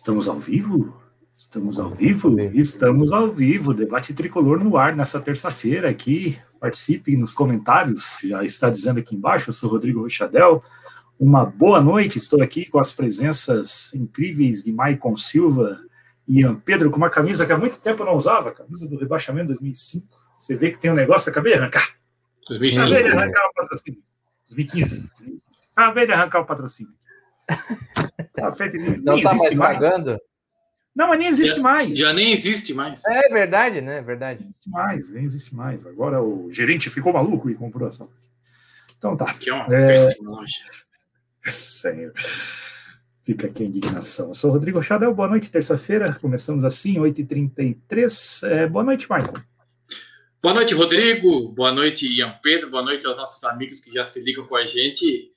Estamos ao vivo? Estamos ao vivo? Estamos ao vivo. Debate tricolor no ar nessa terça-feira aqui. Participem nos comentários. Já está dizendo aqui embaixo. Eu sou Rodrigo Rochadel. Uma boa noite. Estou aqui com as presenças incríveis de Maicon Silva e Ian Pedro com uma camisa que há muito tempo eu não usava, camisa do rebaixamento 2005. Você vê que tem um negócio, acabei de arrancar. 2005. Acabei de arrancar o patrocínio. 2015. Acabei de arrancar o patrocínio. Tá não está mais pagando? Não, mas nem existe já, mais. Já nem existe mais. É verdade, né? É verdade. Nem existe mais, nem existe mais. Agora o gerente ficou maluco e comprou ação. Então tá. Que é uma é... péssima loja. Senhor. Fica aqui a indignação. Eu sou Rodrigo Chadel, boa noite, terça-feira. Começamos assim, 8h33. É, boa noite, Michael. Boa noite, Rodrigo. Boa noite, Ian Pedro. Boa noite aos nossos amigos que já se ligam com a gente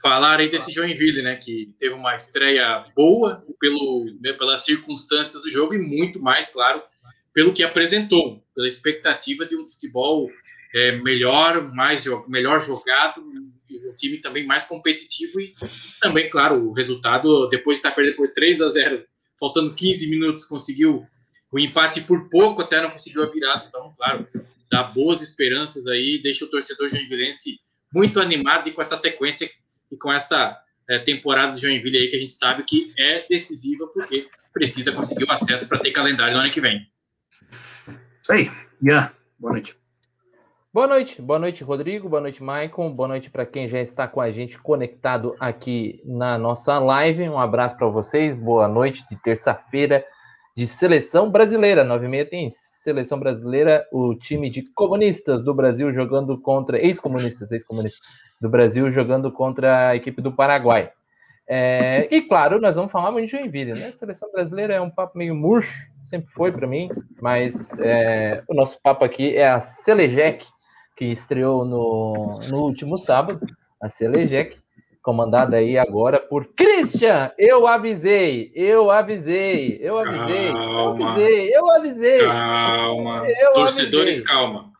falar aí desse Joinville, né, que teve uma estreia boa pelo, né, pelas circunstâncias do jogo e muito mais, claro, pelo que apresentou, pela expectativa de um futebol é, melhor, mais melhor jogado, e um time também mais competitivo e também, claro, o resultado, depois de estar perdendo por 3 a 0, faltando 15 minutos, conseguiu o empate por pouco, até não conseguiu a virada, então, claro, dá boas esperanças aí, deixa o torcedor joinvilense muito animado e com essa sequência e com essa é, temporada de Joinville aí que a gente sabe que é decisiva porque precisa conseguir o acesso para ter calendário no ano que vem. Isso aí. Ian, boa noite. Boa noite, boa noite, Rodrigo, boa noite, Maicon, boa noite para quem já está com a gente conectado aqui na nossa live. Um abraço para vocês, boa noite de terça-feira de seleção brasileira. 9h30 tem seleção brasileira, o time de comunistas do Brasil jogando contra ex-comunistas, ex-comunistas do Brasil jogando contra a equipe do Paraguai. É, e claro, nós vamos falar muito de Joinville, né? Seleção brasileira é um papo meio murcho, sempre foi para mim, mas é, o nosso papo aqui é a Selegec, que estreou no, no último sábado, a Selegec, comandada aí agora por Christian. Eu avisei, eu avisei, eu avisei, calma, eu avisei, eu avisei. Calma, eu torcedores, avisei. calma.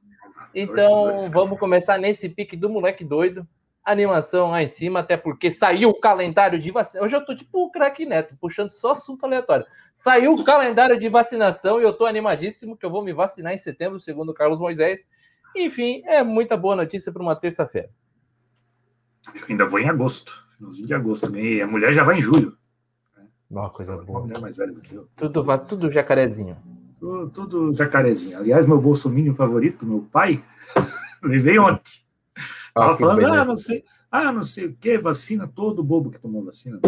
Então, vamos começar nesse pique do moleque doido. Animação lá em cima, até porque saiu o calendário de vacinação. Hoje eu tô tipo o craque neto, puxando só assunto aleatório. Saiu o calendário de vacinação e eu tô animadíssimo que eu vou me vacinar em setembro, segundo o Carlos Moisés. Enfim, é muita boa notícia para uma terça-feira. Eu ainda vou em agosto, finalzinho de agosto também. A mulher já vai em julho. Uma coisa boa. Uma mais velha do que eu. Tudo, tudo jacarezinho. Tudo, tudo jacarezinho. Aliás, meu bolsominion favorito, meu pai, levei ontem. Ah, Tava falando, beleza. ah, não sei, ah, não sei o que, vacina, todo bobo que tomou vacina.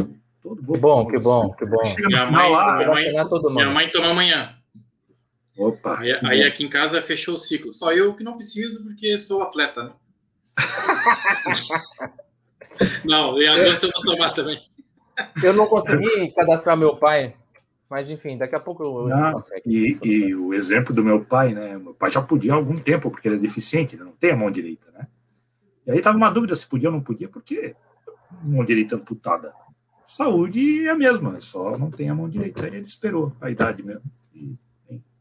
Todo bobo. Que bom, que, bom, que bom. minha, mãe, lá, minha, mãe, todo mundo. minha mãe toma amanhã. Opa. Aí, aí, aqui em casa fechou o ciclo. Só eu que não preciso, porque sou atleta, né? não, e agosto eu vou tomar também. Eu não consegui cadastrar meu pai mas enfim, daqui a pouco eu. Não, e, e, o exemplo do meu pai, né? Meu pai já podia há algum tempo, porque ele é deficiente, ele não tem a mão direita, né? E aí tava uma dúvida se podia ou não podia, porque mão direita amputada. Saúde é a mesma, só não tem a mão direita. Aí ele esperou a idade mesmo e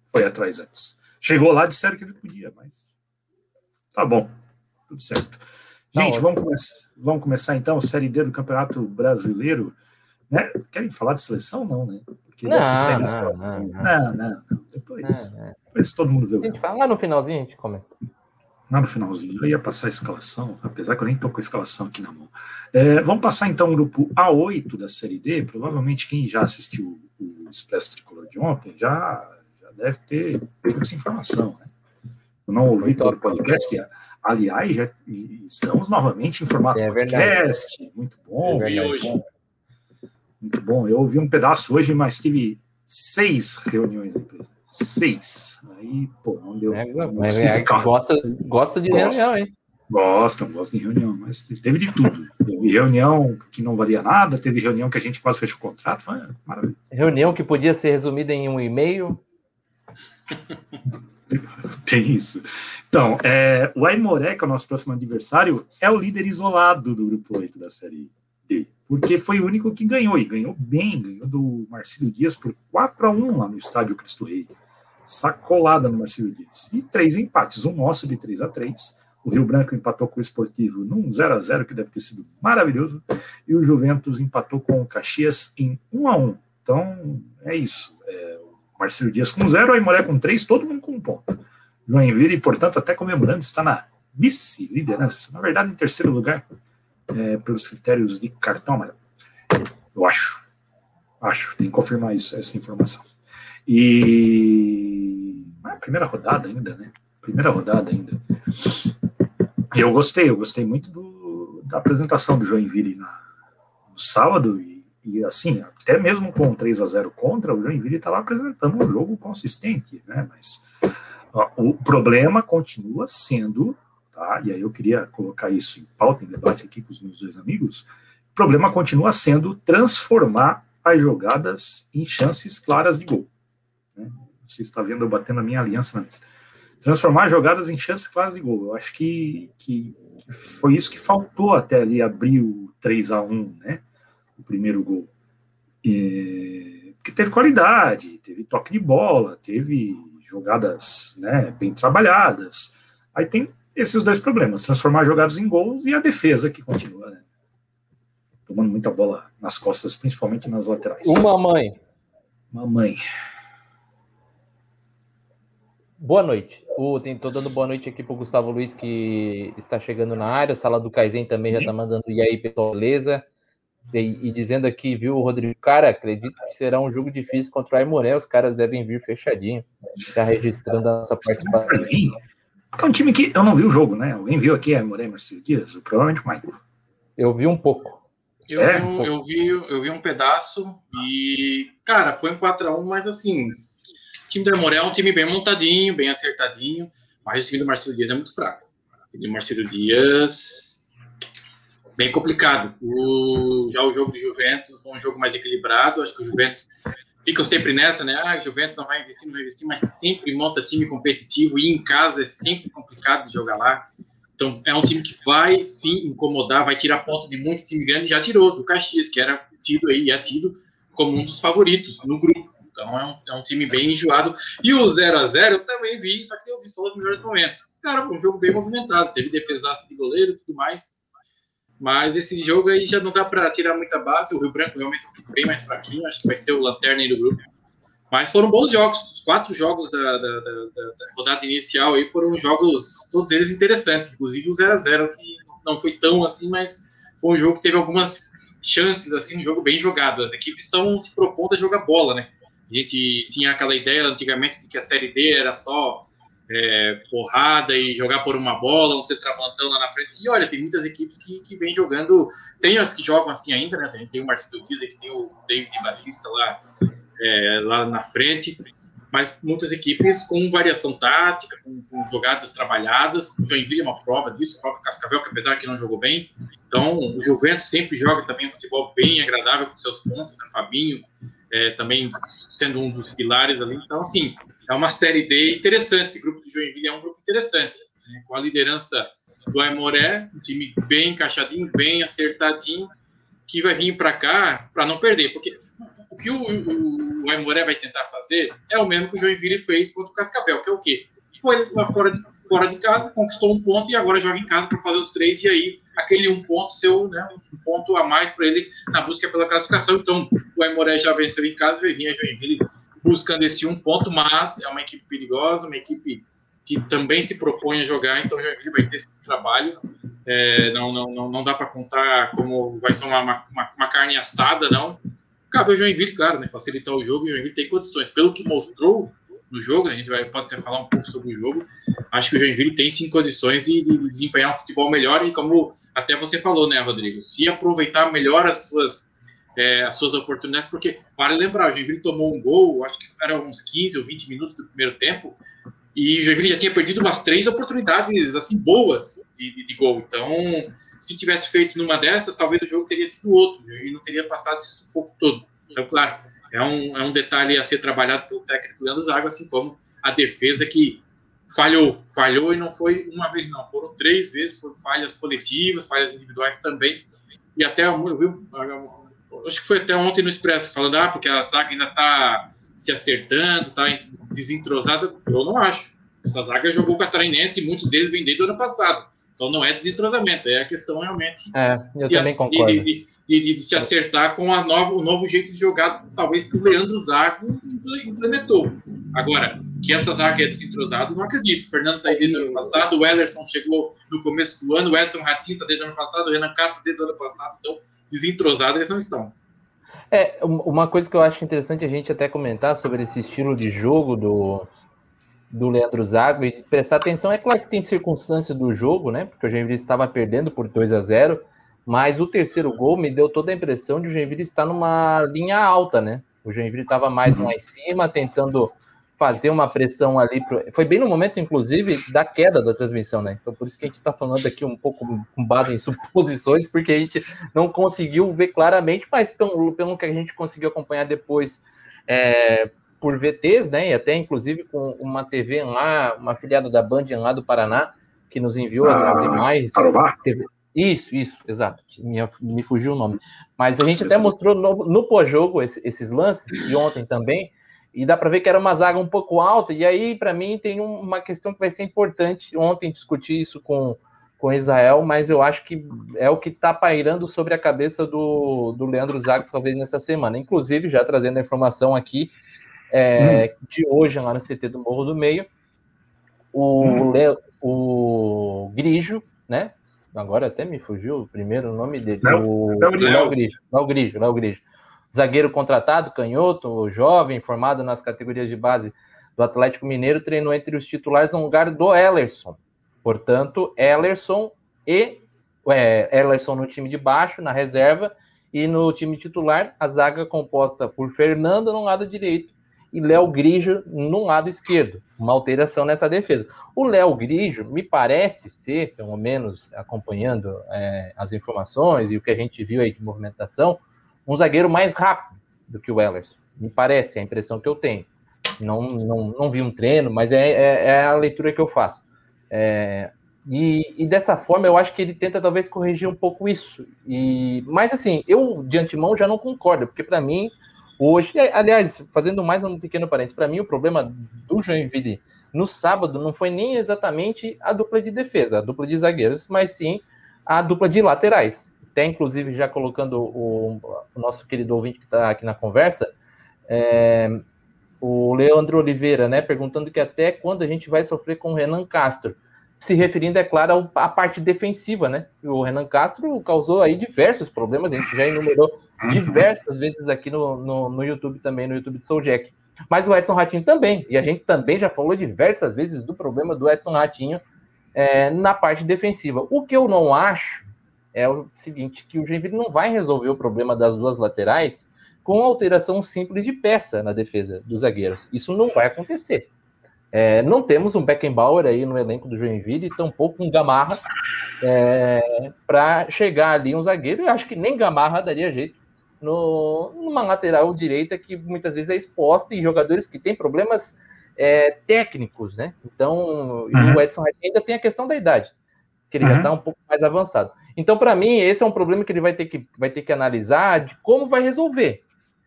foi atrás antes. Chegou lá, disseram que ele podia, mas tá bom, tudo certo. Gente, não, vamos, come vamos começar então a Série D do Campeonato Brasileiro. Né? Querem falar de seleção? Não, né? Que não, não, não, não, não, Depois, depois todo mundo vê. A gente fala lá no finalzinho, a gente comenta. Lá no finalzinho. Eu ia passar a escalação, apesar que eu nem estou com a escalação aqui na mão. É, vamos passar então o grupo A8 da Série D. Provavelmente quem já assistiu o Expresso Tricolor de ontem já, já deve ter pego essa informação. Né? Eu não ouvi todo o podcast. Aliás, já estamos novamente em formato é podcast. Muito bom. É hoje. Muito bom. Eu ouvi um pedaço hoje, mas tive seis reuniões da empresa. Seis. Aí, pô, não deu. É, não mas é, gosta, gosta de gosta, reunião, hein? Gostam, gostam de reunião, mas teve de tudo. Teve reunião que não valia nada, teve reunião que a gente quase fechou o contrato. Foi maravilha. Reunião que podia ser resumida em um e-mail. Tem isso. Então, é, o Aimoré, que é o nosso próximo adversário, é o líder isolado do grupo 8 da série porque foi o único que ganhou, e ganhou bem, ganhou do Marcelo Dias por 4 a 1 lá no estádio Cristo Rei. Sacolada no Marcelo Dias. E três empates, um nosso de 3 a 3 o Rio Branco empatou com o Esportivo num 0 a 0 que deve ter sido maravilhoso, e o Juventus empatou com o Caxias em 1 a 1 Então, é isso. É, Marcelo Dias com zero, Aimoré com três, todo mundo com um ponto. Joinville, portanto, até comemorando, está na vice-liderança. Na verdade, em terceiro lugar, é, pelos critérios de cartão amarelo. Eu acho. Acho, tem que confirmar isso, essa informação. E. Ah, primeira rodada ainda, né? Primeira rodada ainda. Eu gostei, eu gostei muito do, da apresentação do Joinville na, no sábado. E, assim, até mesmo com 3 a 0 contra, o Joinville estava apresentando um jogo consistente, né? Mas ó, o problema continua sendo, tá? E aí eu queria colocar isso em pauta, em debate aqui com os meus dois amigos. O problema continua sendo transformar as jogadas em chances claras de gol. Né? Você está vendo eu batendo a minha aliança na mesa. Transformar jogadas em chances claras de gol. Eu acho que, que, que foi isso que faltou até ali abrir o 3 a 1 né? O primeiro gol. E, porque teve qualidade, teve toque de bola, teve jogadas né, bem trabalhadas. Aí tem esses dois problemas: transformar jogadas em gols e a defesa que continua, né? tomando muita bola nas costas, principalmente nas laterais. Uma mãe. Mamãe. Boa noite. Estou dando boa noite aqui para o Gustavo Luiz, que está chegando na área. O Sala do Kaizen também já está mandando e aí, pessoal, beleza? E, e, dizendo aqui, viu, Rodrigo? Cara, acredito que será um jogo difícil contra o Aimoré. Os caras devem vir fechadinho. Já registrando a nossa participação. É um time que eu não vi o jogo, né? Alguém viu aqui Aimoré e Marcelo Dias? Provavelmente o Michael. Eu vi um pouco. Eu, é? vi, eu, vi, eu vi um pedaço e, cara, foi um 4x1, mas assim, o time do Armoré é um time bem montadinho, bem acertadinho, mas o time do Marcelo Dias é muito fraco. O time do Marcelo Dias, bem complicado. O, já o jogo do Juventus foi um jogo mais equilibrado, acho que o Juventus ficam sempre nessa, né? Ah, Juventus não vai investir, não vai investir, mas sempre monta time competitivo e em casa é sempre complicado de jogar lá. Então, é um time que vai sim incomodar, vai tirar pontos de muito time grande, já tirou do Caxias, que era tido aí, é tido como um dos favoritos no grupo. Então, é um, é um time bem enjoado. E o 0 a 0 eu também vi, só que eu vi só os melhores momentos. Cara, um jogo bem movimentado, teve defesaça de goleiro e tudo mais. Mas esse jogo aí já não dá para tirar muita base. O Rio Branco realmente é bem mais fraquinho, acho que vai ser o lanterna aí do grupo. Mas foram bons jogos. Os quatro jogos da, da, da, da, rodada inicial aí foram jogos, todos eles interessantes. Inclusive o 0x0, que não foi tão assim, mas foi um jogo que teve algumas chances, assim, um jogo bem jogado. As equipes estão se propondo a jogar bola, né? A gente tinha aquela ideia antigamente de que a Série D era só é, porrada e jogar por uma bola, um centroavantão lá na frente. E olha, tem muitas equipes que, que vêm jogando. Tem as que jogam assim ainda, né? Tem, tem o Marcelo Dias, que tem o David Batista lá é, lá na frente, mas muitas equipes com variação tática, com, com jogadas trabalhadas. O Joinville é uma prova disso, o próprio Cascavel, que apesar que não jogou bem. Então, o Juventus sempre joga também um futebol bem agradável com seus pontos, né? Fabinho é, também sendo um dos pilares ali. Então, assim, é uma série D interessante. Esse grupo do Joinville é um grupo interessante, né? com a liderança do Aimoré, um time bem encaixadinho, bem acertadinho, que vai vir para cá para não perder, porque o que o, o, o Aimoré vai tentar fazer é o mesmo que o Joinville fez contra o Cascavel, que é o quê? Foi lá fora de, fora de casa, conquistou um ponto e agora joga em casa para fazer os três, e aí aquele um ponto seu, né, um ponto a mais para ele na busca pela classificação. Então, o Aimoré já venceu em casa, vai vir a Joinville buscando esse um ponto, mas é uma equipe perigosa, uma equipe que também se propõe a jogar, então Joinville vai ter esse trabalho. É, não, não, não, não dá para contar como vai ser uma, uma, uma carne assada, não. Cabe ao Joinville, claro, né, facilitar o jogo. O Joinville tem condições. Pelo que mostrou no jogo, né, a gente vai, pode até falar um pouco sobre o jogo. Acho que o Joinville tem sim condições de, de desempenhar um futebol melhor. E como até você falou, né, Rodrigo? Se aproveitar melhor as suas, é, as suas oportunidades, porque, para lembrar, o Joinville tomou um gol, acho que era uns 15 ou 20 minutos do primeiro tempo. E o Joinville já tinha perdido umas três oportunidades assim boas de, de, de, gol. Então, se tivesse feito numa dessas, talvez o jogo teria sido outro e não teria passado esse sufoco todo. Então, claro, é um, é um detalhe a ser trabalhado pelo técnico Leandro Zago, assim como a defesa que falhou, falhou e não foi uma vez, não, foram três vezes, foram falhas coletivas, falhas individuais também. E até eu vi, acho que foi até ontem no Expresso falando, ah, porque a zaga ainda está se acertando, está desentrosada. Eu não acho. Essa zaga jogou catarinense e muitos deles vêm desde o ano passado. Então não é desentrosamento, é a questão realmente é, de, de, de, de se acertar com a nova, o novo jeito de jogar, talvez que o Leandro Zago implementou. Agora, que essa zaga é desentrosada, não acredito. O Fernando está aí desde o ano passado, o Ellerson chegou no começo do ano, o Edson Ratinho está desde o ano passado, o Renan Castro desde o ano passado, então desentrosados eles não estão. É, uma coisa que eu acho interessante a gente até comentar sobre esse estilo de jogo do, do Leandro Zago e prestar atenção, é claro que tem circunstância do jogo, né? Porque o Joinville estava perdendo por 2 a 0 mas o terceiro gol me deu toda a impressão de o Joinville estar numa linha alta, né? O Joinville estava mais uhum. lá em cima, tentando fazer uma pressão ali. Pro... Foi bem no momento, inclusive, da queda da transmissão, né? Então, por isso que a gente está falando aqui um pouco com base em suposições, porque a gente não conseguiu ver claramente, mas pelo, pelo que a gente conseguiu acompanhar depois é, por VTs, né? E até inclusive com uma TV lá, uma filiada da Band lá do Paraná, que nos enviou as, as ah, imagens. TV, isso, isso, exato. Me, me fugiu o nome. Mas a gente até mostrou no, no pós-jogo esse, esses lances, e ontem também, e dá para ver que era uma zaga um pouco alta. E aí, para mim, tem uma questão que vai ser importante. Ontem discuti isso com, com Israel, mas eu acho que é o que está pairando sobre a cabeça do, do Leandro Zago, talvez nessa semana. Inclusive, já trazendo a informação aqui é, hum. de hoje, lá no CT do Morro do Meio, o, hum. Le, o Grijo, né? Agora até me fugiu o primeiro nome dele. Não, o Léo Grijo. Léo Grijo, Léo Grijo zagueiro contratado, canhoto, jovem, formado nas categorias de base do Atlético Mineiro, treinou entre os titulares no lugar do Ellerson. Portanto, Ellerson e é, Ellerson no time de baixo, na reserva, e no time titular, a zaga composta por Fernando no lado direito e Léo Grijo no lado esquerdo. Uma alteração nessa defesa. O Léo Grijo me parece ser, pelo menos acompanhando é, as informações e o que a gente viu aí de movimentação, um zagueiro mais rápido do que o Ellerson. Me parece, é a impressão que eu tenho. Não, não, não vi um treino, mas é, é, é a leitura que eu faço. É, e, e, dessa forma eu acho que ele tenta talvez corrigir um pouco isso. E, mas assim, eu de antemão já não concordo, porque para mim, hoje, aliás, fazendo mais um pequeno parênteses, para mim o problema do Joinville no sábado não foi nem exatamente a dupla de defesa, a dupla de zagueiros, mas sim a dupla de laterais até inclusive já colocando o, o nosso querido ouvinte que está aqui na conversa, é, o Leandro Oliveira, né, perguntando que até quando a gente vai sofrer com o Renan Castro, se referindo, é claro, à parte defensiva, né? O Renan Castro causou aí diversos problemas, a gente já enumerou diversas vezes aqui no, no, no YouTube também, no YouTube do Soul Jack. Mas o Edson Ratinho também, e a gente também já falou diversas vezes do problema do Edson Ratinho é, na parte defensiva. O que eu não acho é o seguinte, que o Joinville não vai resolver o problema das duas laterais com alteração simples de peça na defesa dos zagueiros. Isso não vai acontecer. É, não temos um Beckenbauer aí no elenco do Joinville e tampouco um Gamarra é, para chegar ali um zagueiro. Eu acho que nem Gamarra daria jeito no, numa lateral direita que muitas vezes é exposta em jogadores que têm problemas é, técnicos, né? Então, uhum. o Edson ainda tem a questão da idade, que ele uhum. já está um pouco mais avançado. Então, para mim, esse é um problema que ele vai ter que, vai ter que analisar de como vai resolver.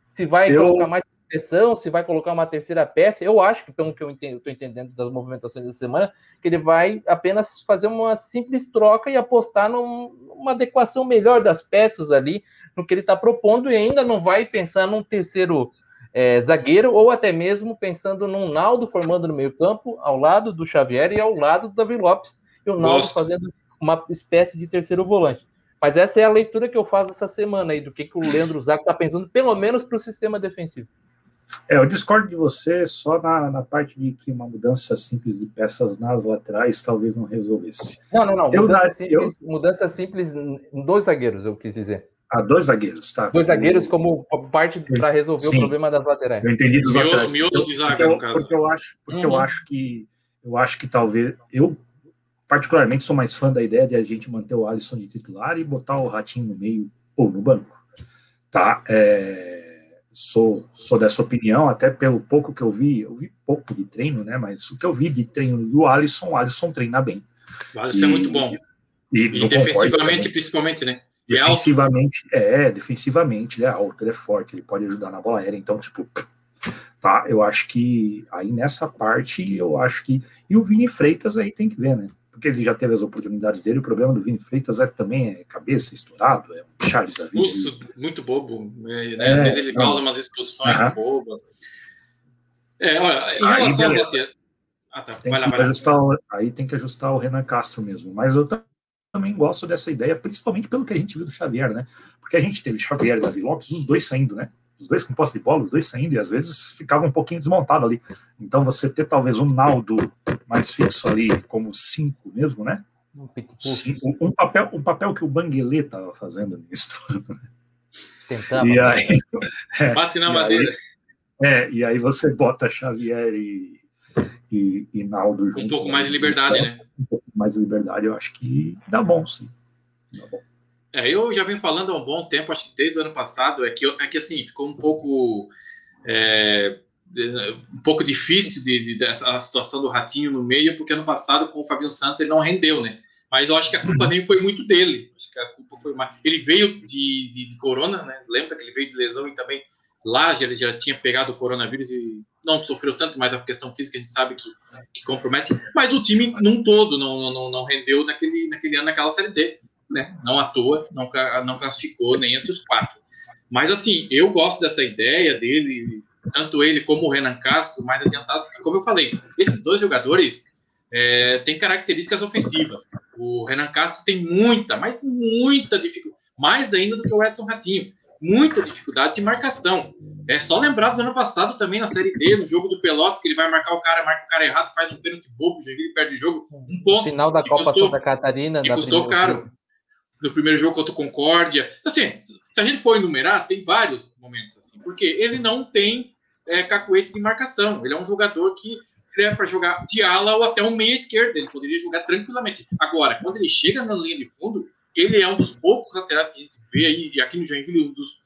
Se vai eu... colocar mais pressão, se vai colocar uma terceira peça. Eu acho que, pelo que eu estou entendendo das movimentações da semana, que ele vai apenas fazer uma simples troca e apostar num, numa adequação melhor das peças ali, no que ele está propondo, e ainda não vai pensar num terceiro é, zagueiro, ou até mesmo pensando num Naldo formando no meio-campo, ao lado do Xavier e ao lado do Davi Lopes, e o Naldo Nossa. fazendo uma espécie de terceiro volante. Mas essa é a leitura que eu faço essa semana aí, do que, que o Leandro Zago está pensando, pelo menos para o sistema defensivo. É, eu discordo de você só na, na, parte de que uma mudança simples de peças nas laterais talvez não resolvesse. Não, não, não. Eu, mudança, simples, eu... mudança simples em dois zagueiros, eu quis dizer. Ah, dois zagueiros, tá. Dois zagueiros como parte para resolver Sim. o problema das laterais. Eu entendi dos laterais. Miolo de zaga, no caso. Porque eu acho, porque uhum. eu acho que eu acho que talvez eu particularmente sou mais fã da ideia de a gente manter o Alisson de titular e botar o Ratinho no meio ou no banco. Tá? É, sou, sou dessa opinião, até pelo pouco que eu vi, eu vi pouco de treino, né? Mas o que eu vi de treino do Alisson, o Alisson treina bem. O Alisson é muito bom. E, e defensivamente, principalmente, né? É defensivamente, é, defensivamente ele é alto, ele é forte, ele pode ajudar na bola aérea, então, tipo, tá? Eu acho que aí nessa parte, eu acho que. E o Vini Freitas aí tem que ver, né? Porque ele já teve as oportunidades dele. O problema do Vini Freitas é também é cabeça estourado, é um Charles da vida. muito bobo. Né? É, Às vezes ele causa umas expulsões uh -huh. bobas. É, olha, em relação aí, ao ah, tá. tem vai lá, vai ajustar o, aí tem que ajustar o Renan Castro mesmo. Mas eu também gosto dessa ideia, principalmente pelo que a gente viu do Xavier, né? Porque a gente teve Xavier e Davi Lopes, os dois saindo, né? Os dois com posse de bola, os dois saindo, e às vezes ficava um pouquinho desmontado ali. Então você ter talvez um Naldo mais fixo ali, como cinco mesmo, né? Um, um, papel, um papel que o Banguelê estava fazendo nisso. Né? Tentava. E aí, é, Bate na madeira. Aí, é, e aí você bota Xavier e, e, e Naldo juntos. Um pouco mais de liberdade, então, né? Um pouco mais de liberdade, eu acho que dá bom, sim. Dá bom. É, eu já venho falando há um bom tempo, acho que desde o ano passado, é que, é que assim, ficou um pouco. É, um pouco difícil de, de, a situação do Ratinho no meio, porque ano passado com o Fabinho Santos ele não rendeu, né? Mas eu acho que a culpa nem foi muito dele. Acho que a culpa foi mais. Ele veio de, de, de corona, né? Lembra que ele veio de lesão e também lá já, ele já tinha pegado o coronavírus e não sofreu tanto, mas a questão física a gente sabe que, que compromete. Mas o time num todo não, não, não rendeu naquele, naquele ano, naquela Série D né? Não à toa, não, não classificou nem entre os quatro. Mas assim, eu gosto dessa ideia dele, tanto ele como o Renan Castro, mais adiantado, porque, como eu falei, esses dois jogadores é, têm características ofensivas. O Renan Castro tem muita, mas muita dificuldade, mais ainda do que o Edson Ratinho, muita dificuldade de marcação. É só lembrar do ano passado também na Série D, no jogo do Pelotas, que ele vai marcar o cara, marca o cara errado, faz um pênalti bobo, ele perde o jogo, um ponto. Final da Copa custou, Santa Catarina. Que custou caro no primeiro jogo contra o Concórdia. Assim, se a gente for enumerar, tem vários momentos assim, porque ele não tem é, cacuete de marcação. Ele é um jogador que é para jogar de ala ou até um meia esquerda. Ele poderia jogar tranquilamente. Agora, quando ele chega na linha de fundo, ele é um dos poucos laterais que a gente vê aí, e aqui no Joinville, um dos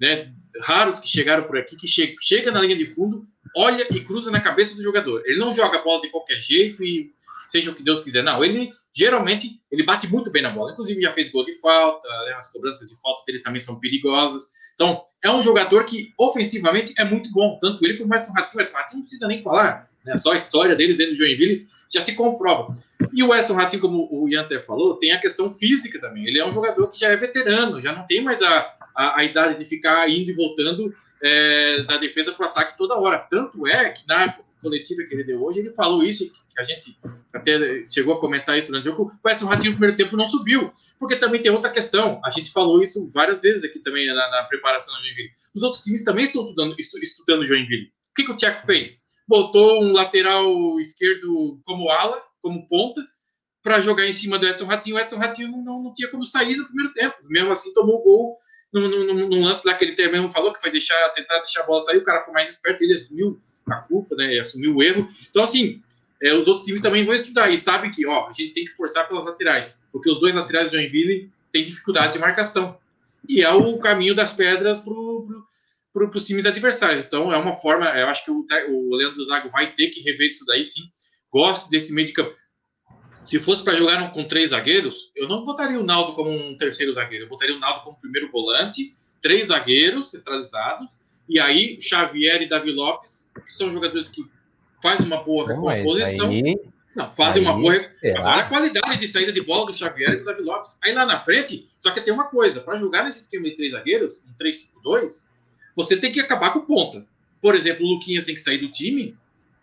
né, raros que chegaram por aqui, que chega, chega na linha de fundo, olha e cruza na cabeça do jogador. Ele não joga a bola de qualquer jeito e seja o que Deus quiser. Não, ele geralmente ele bate muito bem na bola. Inclusive já fez gol de falta, né, as cobranças de falta deles também são perigosas. Então, é um jogador que ofensivamente é muito bom. Tanto ele como o Edson Ratinho. O Edson Ratinho não precisa nem falar. Né? Só a história dele dentro do Joinville já se comprova. E o Edson Ratinho, como o até falou, tem a questão física também. Ele é um jogador que já é veterano, já não tem mais a, a, a idade de ficar indo e voltando é, da defesa para o ataque toda hora. Tanto é que na coletiva que ele deu hoje, ele falou isso, que a gente até chegou a comentar isso durante o jogo, o Edson Ratinho no primeiro tempo não subiu, porque também tem outra questão, a gente falou isso várias vezes aqui também na, na preparação do Joinville, os outros times também estão estudando, estudando Joinville. O que, que o Thiago fez? Botou um lateral esquerdo como ala, como ponta, para jogar em cima do Edson Ratinho, o Edson Ratinho não, não tinha como sair no primeiro tempo, mesmo assim tomou o gol no, no lance lá que ele mesmo falou, que foi deixar, tentar deixar a bola sair, o cara foi mais esperto, ele assumiu a culpa, né, e assumiu o erro. Então, assim, é, os outros times também vão estudar e sabem que, ó, a gente tem que forçar pelas laterais, porque os dois laterais do Joinville têm dificuldade de marcação. E é o caminho das pedras para pro, pro, os times adversários. Então, é uma forma, eu acho que o, o Leandro Zago vai ter que rever isso daí, sim. Gosto desse meio de campo. Se fosse para jogar com três zagueiros, eu não botaria o Naldo como um terceiro zagueiro, eu botaria o Naldo como primeiro volante, três zagueiros centralizados, e aí, Xavier e Davi Lopes, que são jogadores que fazem uma boa recomposição. Aí, não, fazem aí, uma boa. Mas olha a qualidade de saída de bola do Xavier e do Davi Lopes. Aí lá na frente, só que tem uma coisa: para jogar nesse esquema de três zagueiros, um 3-5-2, você tem que acabar com ponta. Por exemplo, o Luquinhas tem que sair do time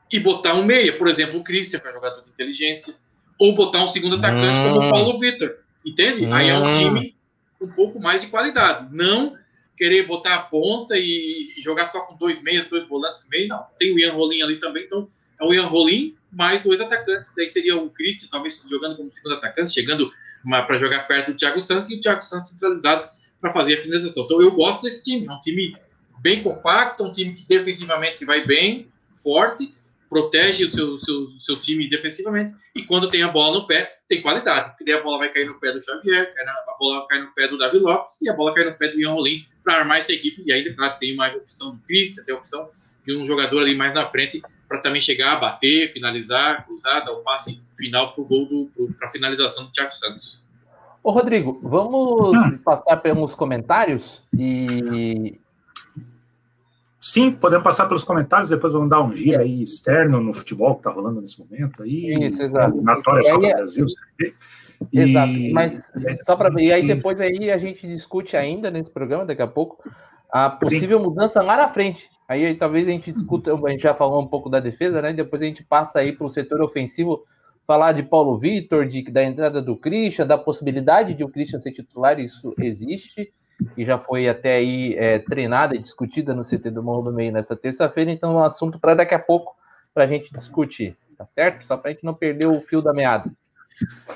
e botar um meia. Por exemplo, o Christian, que é jogador de inteligência. Ou botar um segundo atacante hum. como o Paulo Vitor. Entende? Hum. Aí é um hum. time um pouco mais de qualidade. Não querer botar a ponta e, jogar só com dois meias, dois volantes meio, não. Tem o Ian Rolim ali também, então é o Ian Rolim mais dois atacantes. Daí seria o Cristian, talvez jogando como segundo atacante, chegando para jogar perto do Thiago Santos e o Thiago Santos centralizado para fazer a finalização. Então eu gosto desse time, é um time bem compacto, um time que defensivamente vai bem, forte, protege o seu, seu, seu time defensivamente e quando tem a bola no pé, tem qualidade, porque daí a bola vai cair no pé do Xavier, a bola cai no pé do Davi Lopes e a bola cai no pé do Ian Rolim para armar essa equipe. E ainda claro, tem mais opção do Christian, tem a opção de um jogador ali mais na frente para também chegar, bater, finalizar, cruzar, dar o passe final para o gol, para a finalização do Thiago Santos. Ô, Rodrigo, vamos hum. passar pelos comentários e Sim, podemos passar pelos comentários, depois vamos dar um giro aí externo no futebol que está rolando nesse momento aí. Isso, exato. Natória só do Brasil, e, Exato, mas só para e aí depois aí a gente discute ainda nesse programa daqui a pouco a possível mudança lá na frente. Aí talvez a gente discuta, a gente já falou um pouco da defesa, né? Depois a gente passa aí para o setor ofensivo, falar de Paulo Vitor, de, da entrada do Christian, da possibilidade de o Christian ser titular, isso existe e já foi até aí é, treinada e discutida no CT do Morro do Meio nessa terça-feira, então é um assunto para daqui a pouco para a gente discutir, tá certo? Só para a gente não perder o fio da meada.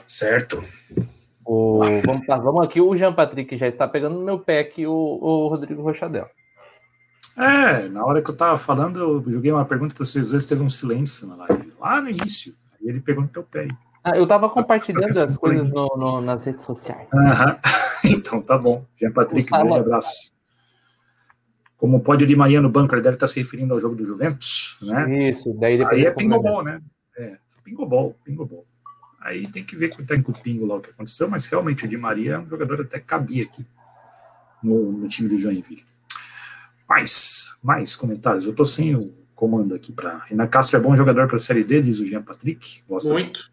Certo. O, vamos, vamos aqui, o Jean Patrick já está pegando no meu pé aqui, o, o Rodrigo Rochadel. É, na hora que eu tava falando, eu joguei uma pergunta para vocês, vezes teve um silêncio na live, lá no início. Aí ele pegou no teu pé. Ah, eu tava compartilhando as coisas no, no, nas redes sociais. Aham. Então tá bom. Jean Patrick, um grande abraço. Como pode o Di Maria no bunker deve estar se referindo ao jogo do Juventus, né? Isso, daí depois. Aí é pingobol, né? É, pingobol, pingobol. Aí tem que ver quem tá em Cupingo lá o que aconteceu, mas realmente o Di Maria é um jogador até que cabia aqui no, no time do Joinville. Mais, mais comentários. Eu tô sem o comando aqui para. Renan Castro é bom jogador para a Série D, diz o Jean Patrick. Gosta Muito.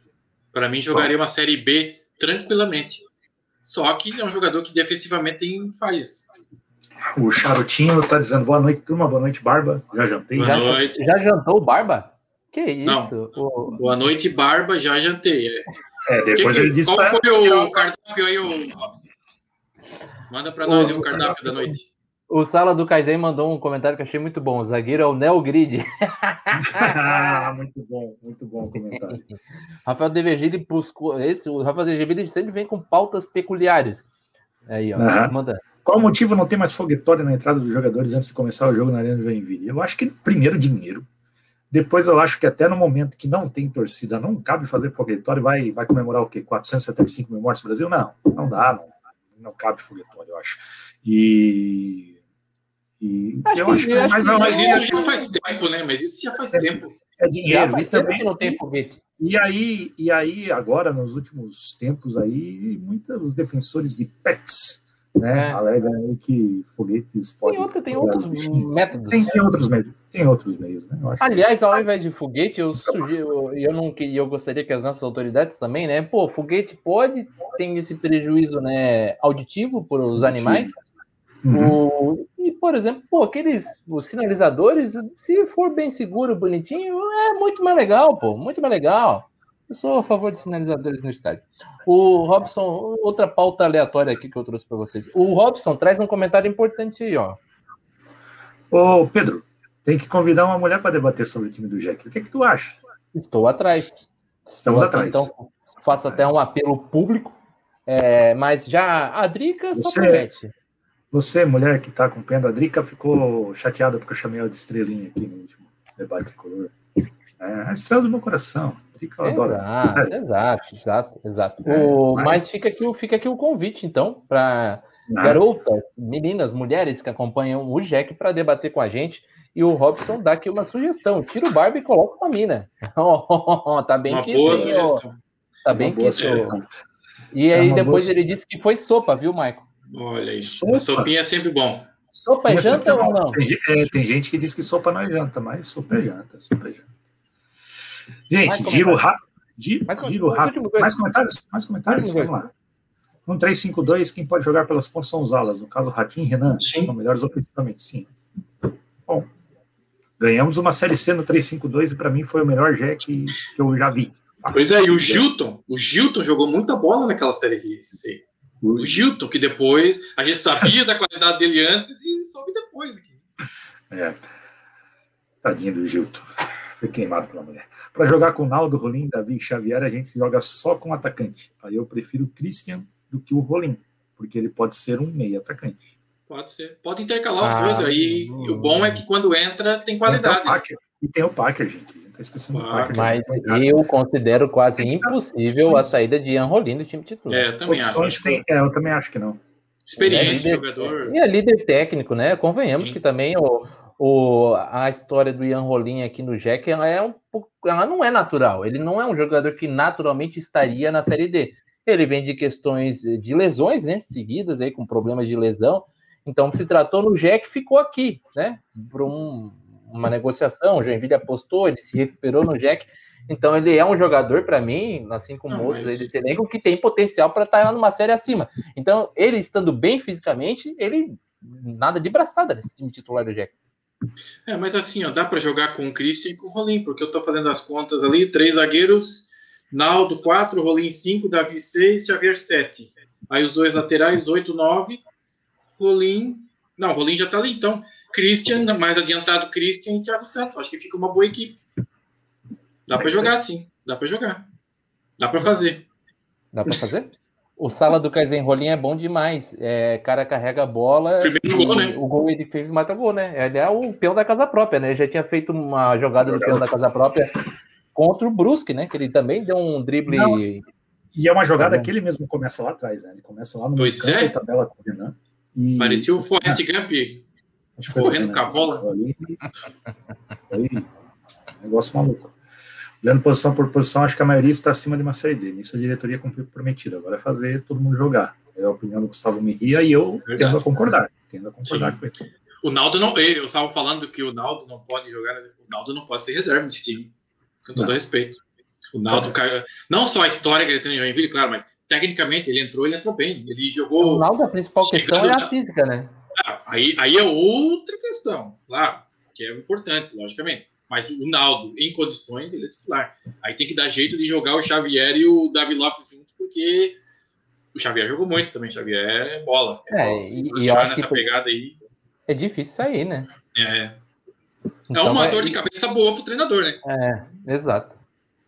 Para mim, jogaria uma Série B tranquilamente. Só que é um jogador que defensivamente tem falhas. O Charutinho está dizendo boa noite, turma. Boa noite, Barba. Já jantei. Boa já, noite. Já jantou, Barba? Que isso? Não. Boa noite, Barba. Já jantei. É, é depois que, ele disse Qual foi o cardápio aí, o Robson? Manda para nós o, o cardápio da noite. O Sala do Kaizen mandou um comentário que eu achei muito bom. O zagueiro é o Neo Grid. ah, muito bom, muito bom o comentário. Rafael Devegili buscou. Esse, o Rafael Devegili sempre vem com pautas peculiares. Aí, ó, uhum. manda. Qual o motivo não ter mais foguetório na entrada dos jogadores antes de começar o jogo na Arena do Joinville? Eu acho que primeiro dinheiro. Depois eu acho que até no momento que não tem torcida, não cabe fazer foguetório, vai, vai comemorar o quê? 475 mil mortes no Brasil? Não, não dá, não, não cabe foguetório, eu acho. E e acho eu que, acho que, acho mais que, mas isso já faz tempo, né? Mas isso já faz é, tempo. É dinheiro. Já faz também não tem foguete. E aí, e aí, agora, nos últimos tempos aí, muitos defensores de pets né, é. alegam que foguetes podem. Tem, outra, tem outros métodos. Tem, tem, outros meios. Tem outros meios, né? Aliás, ao invés de foguete, eu sugiro, eu não eu gostaria que as nossas autoridades também, né? Pô, foguete pode, tem esse prejuízo né, auditivo para os animais. Uhum. O, e, por exemplo, pô, aqueles os sinalizadores, se for bem seguro, bonitinho, é muito mais legal, pô, muito mais legal. Eu sou a favor de sinalizadores no estádio. O Robson, outra pauta aleatória aqui que eu trouxe para vocês. O Robson traz um comentário importante aí, ó. Ô, Pedro, tem que convidar uma mulher para debater sobre o time do Jack. O que, é que tu acha? Estou atrás. Estamos Estou atrás. Então, faço até um apelo público. É, mas já a Drica só Você... promete. Você, mulher que está acompanhando, a Drica ficou chateada porque eu chamei ela de estrelinha aqui no último debate color. É a estrela do meu coração. Drica, eu exato, adoro. exato, exato, exato. É, o, mas... mas... fica, aqui, fica aqui o convite, então, para garotas, meninas, mulheres que acompanham o Jack para debater com a gente. E o Robson dá aqui uma sugestão: tira o Barbie e coloca uma mina. Tá bem uma que boa isso. Tá bem que isso. E aí é depois ele disse que foi sopa, viu, Michael? Olha aí. Sopa. Sopinha é sempre bom. Sopa é janta ou não? Tem, é, tem, gente que diz que sopa não é janta, mas sopa é janta. Sopa é janta. Gente, giro rápido. Giro rápido. Mais comentários? Mais comentários? Vamos lá. No 352, quem pode jogar pelas pontas são os alas. No caso, Ratinho e Renan, sim. são melhores ofensivamente. Sim. Bom, ganhamos uma Série C no 352 e para mim foi o melhor Jack que eu já vi. Pois é, e o Gilton, o Gilton jogou muita bola naquela Série C o Gilton, que depois a gente sabia da qualidade dele antes e soube depois aqui. É. Tadinho do Gilton. Foi queimado pela mulher. Para jogar com Naldo, Rolim, Davi e Xavier, a gente joga só com atacante. Aí eu prefiro o Christian do que o Rolim, porque ele pode ser um meio atacante. Pode ser. Pode intercalar os ah, dois. Aí o bom é que quando entra tem qualidade. E tem o Packer, gente. Tá esquecendo Mas eu considero quase impossível a saída de Ian Rolim do time titular. É, eu também acho. Tem, é, eu também acho que não. Experiente, é líder, jogador. E é líder técnico, né? Convenhamos Sim. que também o, o, a história do Ian Rolim aqui no Jack ela é um ela não é natural. Ele não é um jogador que naturalmente estaria na Série D. Ele vem de questões de lesões, né? Seguidas aí com problemas de lesão. Então se tratou no Jack, ficou aqui, né? Por um, uma negociação, o Joinville apostou, ele se recuperou no Jack. Então ele é um jogador para mim, assim como Não, outros mas... desse elenco, que tem potencial para estar tá numa série acima. Então ele estando bem fisicamente, ele nada de braçada nesse time titular do Jack. É, mas assim, ó, dá para jogar com o Christian e com o Rolim, porque eu tô fazendo as contas ali, três zagueiros, Naldo 4, Rolim 5, Davi 6, Xavier 7. Aí os dois laterais, 8, 9, Rolim. Não, Rolim já tá ali, então. Christian, mais adiantado Christian e Thiago Santos. Acho que fica uma boa equipe. Dá para jogar sim, dá para jogar. Dá para fazer. Dá para fazer? O Sala do Kaizen Rolim é bom demais. É, cara carrega a bola. Primeiro gol, né? O gol ele fez mata gol, né? Ele é o peão da casa própria, né? Ele já tinha feito uma jogada do peão da casa própria contra o Brusque, né? Que ele também deu um drible. Não. E é uma jogada é que ele mesmo começa lá atrás, né? Ele começa lá no pois campo, é. tabela com o Renan. E... Parecia o Forrest Gump correndo com a bola. Negócio maluco. Olhando posição por posição, acho que a maioria está acima de uma série D. Nisso a diretoria cumpriu o prometido. Agora é fazer todo mundo jogar. É a opinião do Gustavo Mirria e eu Verdade. tendo a concordar. Tendo a concordar Sim. com ele. O Naldo não. Eu estava falando que o Naldo não pode jogar. O Naldo não pode ser reserva nesse time. Com todo respeito. O Naldo caiu. Não só a história que ele tem em Joinville, claro, mas tecnicamente ele entrou, ele entrou bem. Ele jogou. O Naldo, a principal questão é a física, né? Ah, aí, aí é outra questão, claro, que é importante, logicamente. Mas o Naldo, em condições, ele é titular. Aí tem que dar jeito de jogar o Xavier e o Davi Lopes juntos, porque o Xavier jogou muito também. Xavier é bola. É, é e, e eu acho nessa que pegada aí. É difícil sair, né? É. é então é uma é... dor de cabeça boa pro treinador, né? É, exato.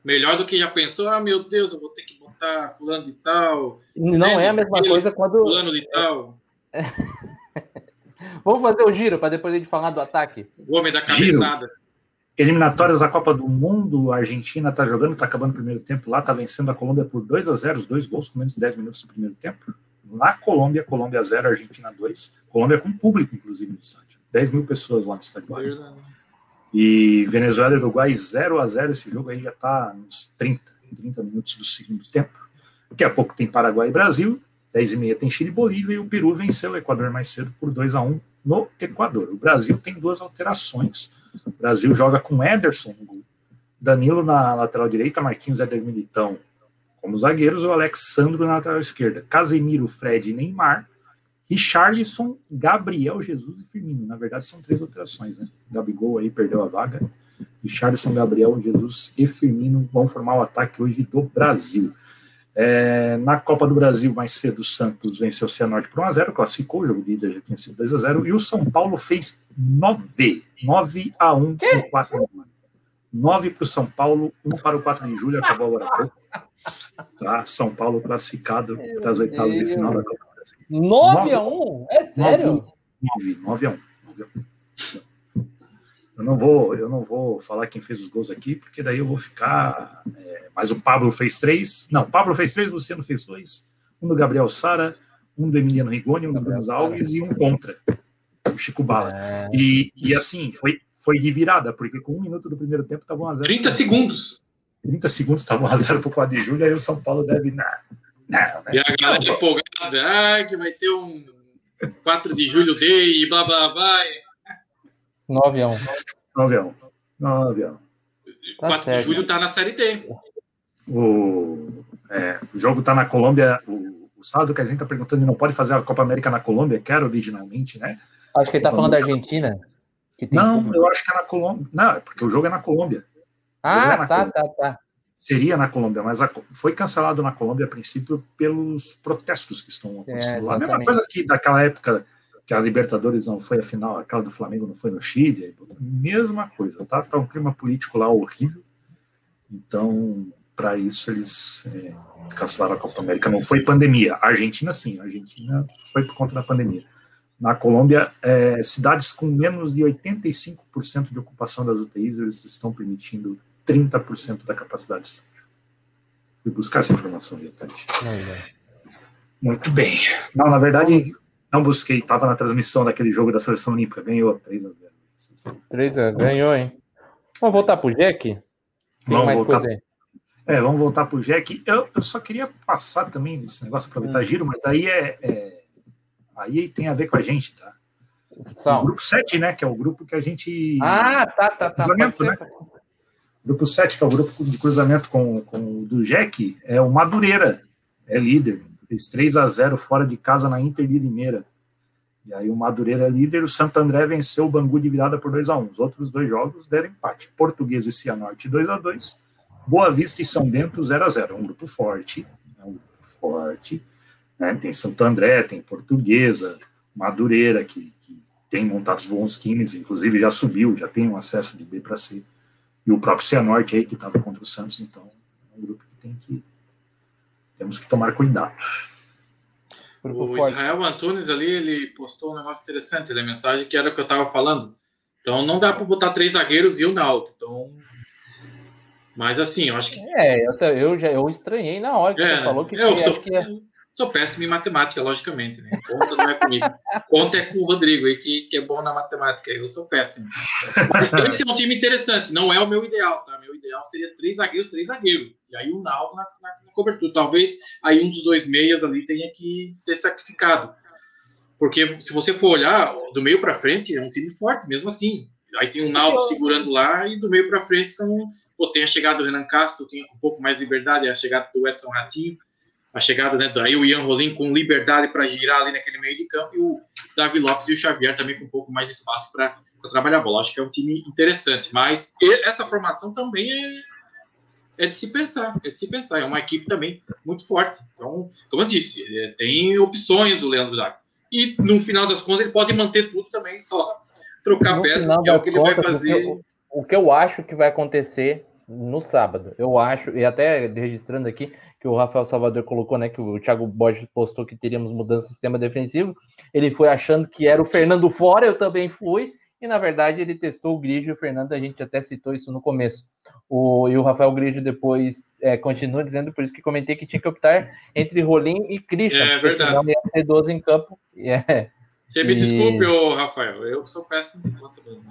Melhor do que já pensou, ah, meu Deus, eu vou ter que botar fulano de tal. Não né? é a mesma coisa quando. Fulano de tal. Vamos fazer o giro para depois a gente falar do ataque. O homem da cabeçada. Giro eliminatórias da Copa do Mundo, a Argentina está jogando, está acabando o primeiro tempo lá, está vencendo a Colômbia por 2 a 0 os dois gols com menos de 10 minutos do primeiro tempo. Na Colômbia, Colômbia 0, Argentina 2. Colômbia com público, inclusive, no estádio. 10 mil pessoas lá no estádio. E Venezuela e Uruguai 0 a 0 esse jogo aí já está nos 30, 30 minutos do segundo tempo. Daqui a pouco tem Paraguai e Brasil, 10 e meia tem Chile e Bolívia, e o Peru venceu o Equador mais cedo por 2 a 1 no Equador. O Brasil tem duas alterações o Brasil joga com Ederson, Danilo na lateral direita, Marquinhos Éder Militão como zagueiros, o Alexandro na lateral esquerda, Casemiro, Fred e Neymar, Richarlison, Gabriel Jesus e Firmino. Na verdade, são três alterações, né? Gabigol aí perdeu a vaga. Richarlison, Gabriel, Jesus e Firmino vão formar o ataque hoje do Brasil. É, na Copa do Brasil, mais cedo, o Santos venceu o Cianorte por 1x0, classificou, o jogo de ida já tinha sido 2x0, e o São Paulo fez 9, 9 a 1 para o 4 de julho. 9 para o São Paulo, 1 para o 4 de julho, acabou agora pouco. Tá? São Paulo classificado para as oitavas de final da Copa do Brasil. 9 a 1? É sério? 9, 9 a 1. 9 a 1. Eu não vou, eu não vou falar quem fez os gols aqui, porque daí eu vou ficar. É, mas o Pablo fez três. Não, Pablo fez três, Luciano fez dois. Um do Gabriel Sara, um do Emiliano Rigoni, um do Bruno Alves e um contra, o Chico Bala. É... E, e assim, foi, foi de virada, porque com um minuto do primeiro tempo estava 1x0. 30 segundos. 30 segundos estava 1x0 para o 4 de julho, aí o São Paulo deve. Não, não, né? E a galera empolgada, ah, que vai ter um 4 de julho day e blá blá blá. 9 a 1. 9 a 1. 9 a 1. 4 tá de julho tá na Série D. O, é, o jogo tá na Colômbia. O, o Sado Casim tá perguntando não pode fazer a Copa América na Colômbia, que era originalmente, né? Acho que ele tá falando da Argentina. não, eu acho que é na Colômbia. Não, é porque o jogo é na Colômbia. Ah, é na tá, Colômbia. tá, tá. Seria na Colômbia, mas a, foi cancelado na Colômbia a princípio pelos protestos que estão acontecendo é, lá. A mesma coisa que daquela época que a Libertadores não foi a final, aquela do Flamengo não foi no Chile, mesma coisa, tá? Tá um clima político lá horrível. Então, para isso eles é, cancelaram a Copa América. Não foi pandemia. A Argentina sim, a Argentina foi por conta da pandemia. Na Colômbia, é, cidades com menos de 85% de ocupação das UTIs, eles estão permitindo 30% da capacidade estádio. Fui buscar essa informação de tarde. Muito bem. Não, na verdade, não busquei, estava na transmissão daquele jogo da seleção olímpica, ganhou 3 a 0 3 a 0 ganhou, hein? Vamos voltar pro Jack? Tem vamos mais voltar, coisa aí. É, vamos voltar pro Jack. Eu, eu só queria passar também esse negócio, aproveitar hum. giro, mas aí é, é aí tem a ver com a gente, tá? Futsal. O grupo 7, né? Que é o grupo que a gente. Ah, tá, tá, tá. Cruzamento, né? Grupo 7, que é o grupo de cruzamento com, com o do Jack, é o Madureira, é líder. Fez 3 a 0 fora de casa na Inter de Limeira. E aí o Madureira é líder, o Santo André venceu o Bangu de virada por 2 a 1 Os outros dois jogos deram empate. Português e Cianorte 2 a 2 Boa Vista e São Bento 0 a 0 É um grupo forte. É um grupo forte. né? Tem Santo André, tem Portuguesa, Madureira, que, que tem montados bons times, inclusive já subiu, já tem um acesso de B para C. E o próprio Cianorte aí, que estava contra o Santos, então é um grupo que tem que. Temos que tomar cuidado. O. Israel Antunes ali, ele postou um negócio interessante, ele, a mensagem que era o que eu estava falando. Então não dá para botar três zagueiros e o Naldo. Então, mas assim, eu acho que É, eu, eu já eu estranhei na hora que É, você falou que, eu que sou, acho que é. Sou péssimo em matemática, logicamente, né? Conta não é comigo. Conta é com o Rodrigo aí, que, que é bom na matemática. Eu sou péssimo. Mas esse é um time interessante. Não é o meu ideal, tá? Meu ideal seria três zagueiros, três zagueiros. E aí o Naldo na, na- na cobertura. Talvez aí um dos dois meias ali tenha que ser sacrificado. Porque se você for olhar, do meio para frente é um time forte, mesmo assim. Aí tem o Naldo segurando lá e do meio para frente são. Pô, tem a chegada do Renan Castro, tem um pouco mais de liberdade, a chegada do Edson Ratinho, a chegada, né? Daí o Ian Rolim com liberdade para girar ali naquele meio de campo, e o Davi Lopes e o Xavier também com um pouco mais de espaço para trabalhar a bola. Acho que é um time interessante, mas essa formação também é, é de se pensar, é de se pensar. É uma equipe também muito forte. Então, como eu disse, é, tem opções o Leandro Zago. E no final das contas ele pode manter tudo também, só trocar No peças, que é o que ele vai fazer. O que, eu, o que eu acho que vai acontecer no sábado, eu acho, e até registrando aqui que o Rafael Salvador colocou, né, que o Thiago Borges postou que teríamos mudança no sistema defensivo, ele foi achando que era o Fernando fora, eu também fui, e na verdade ele testou o Grigio e o Fernando, a gente até citou isso no começo. O, e o Rafael Grigio depois é, continua dizendo, por isso que comentei que tinha que optar entre Rolim e Christian, É verdade. senão ia ter 12 em campo. E é, Você me E- desculpe, ô, Rafael, eu sou péssimo de conta mesmo.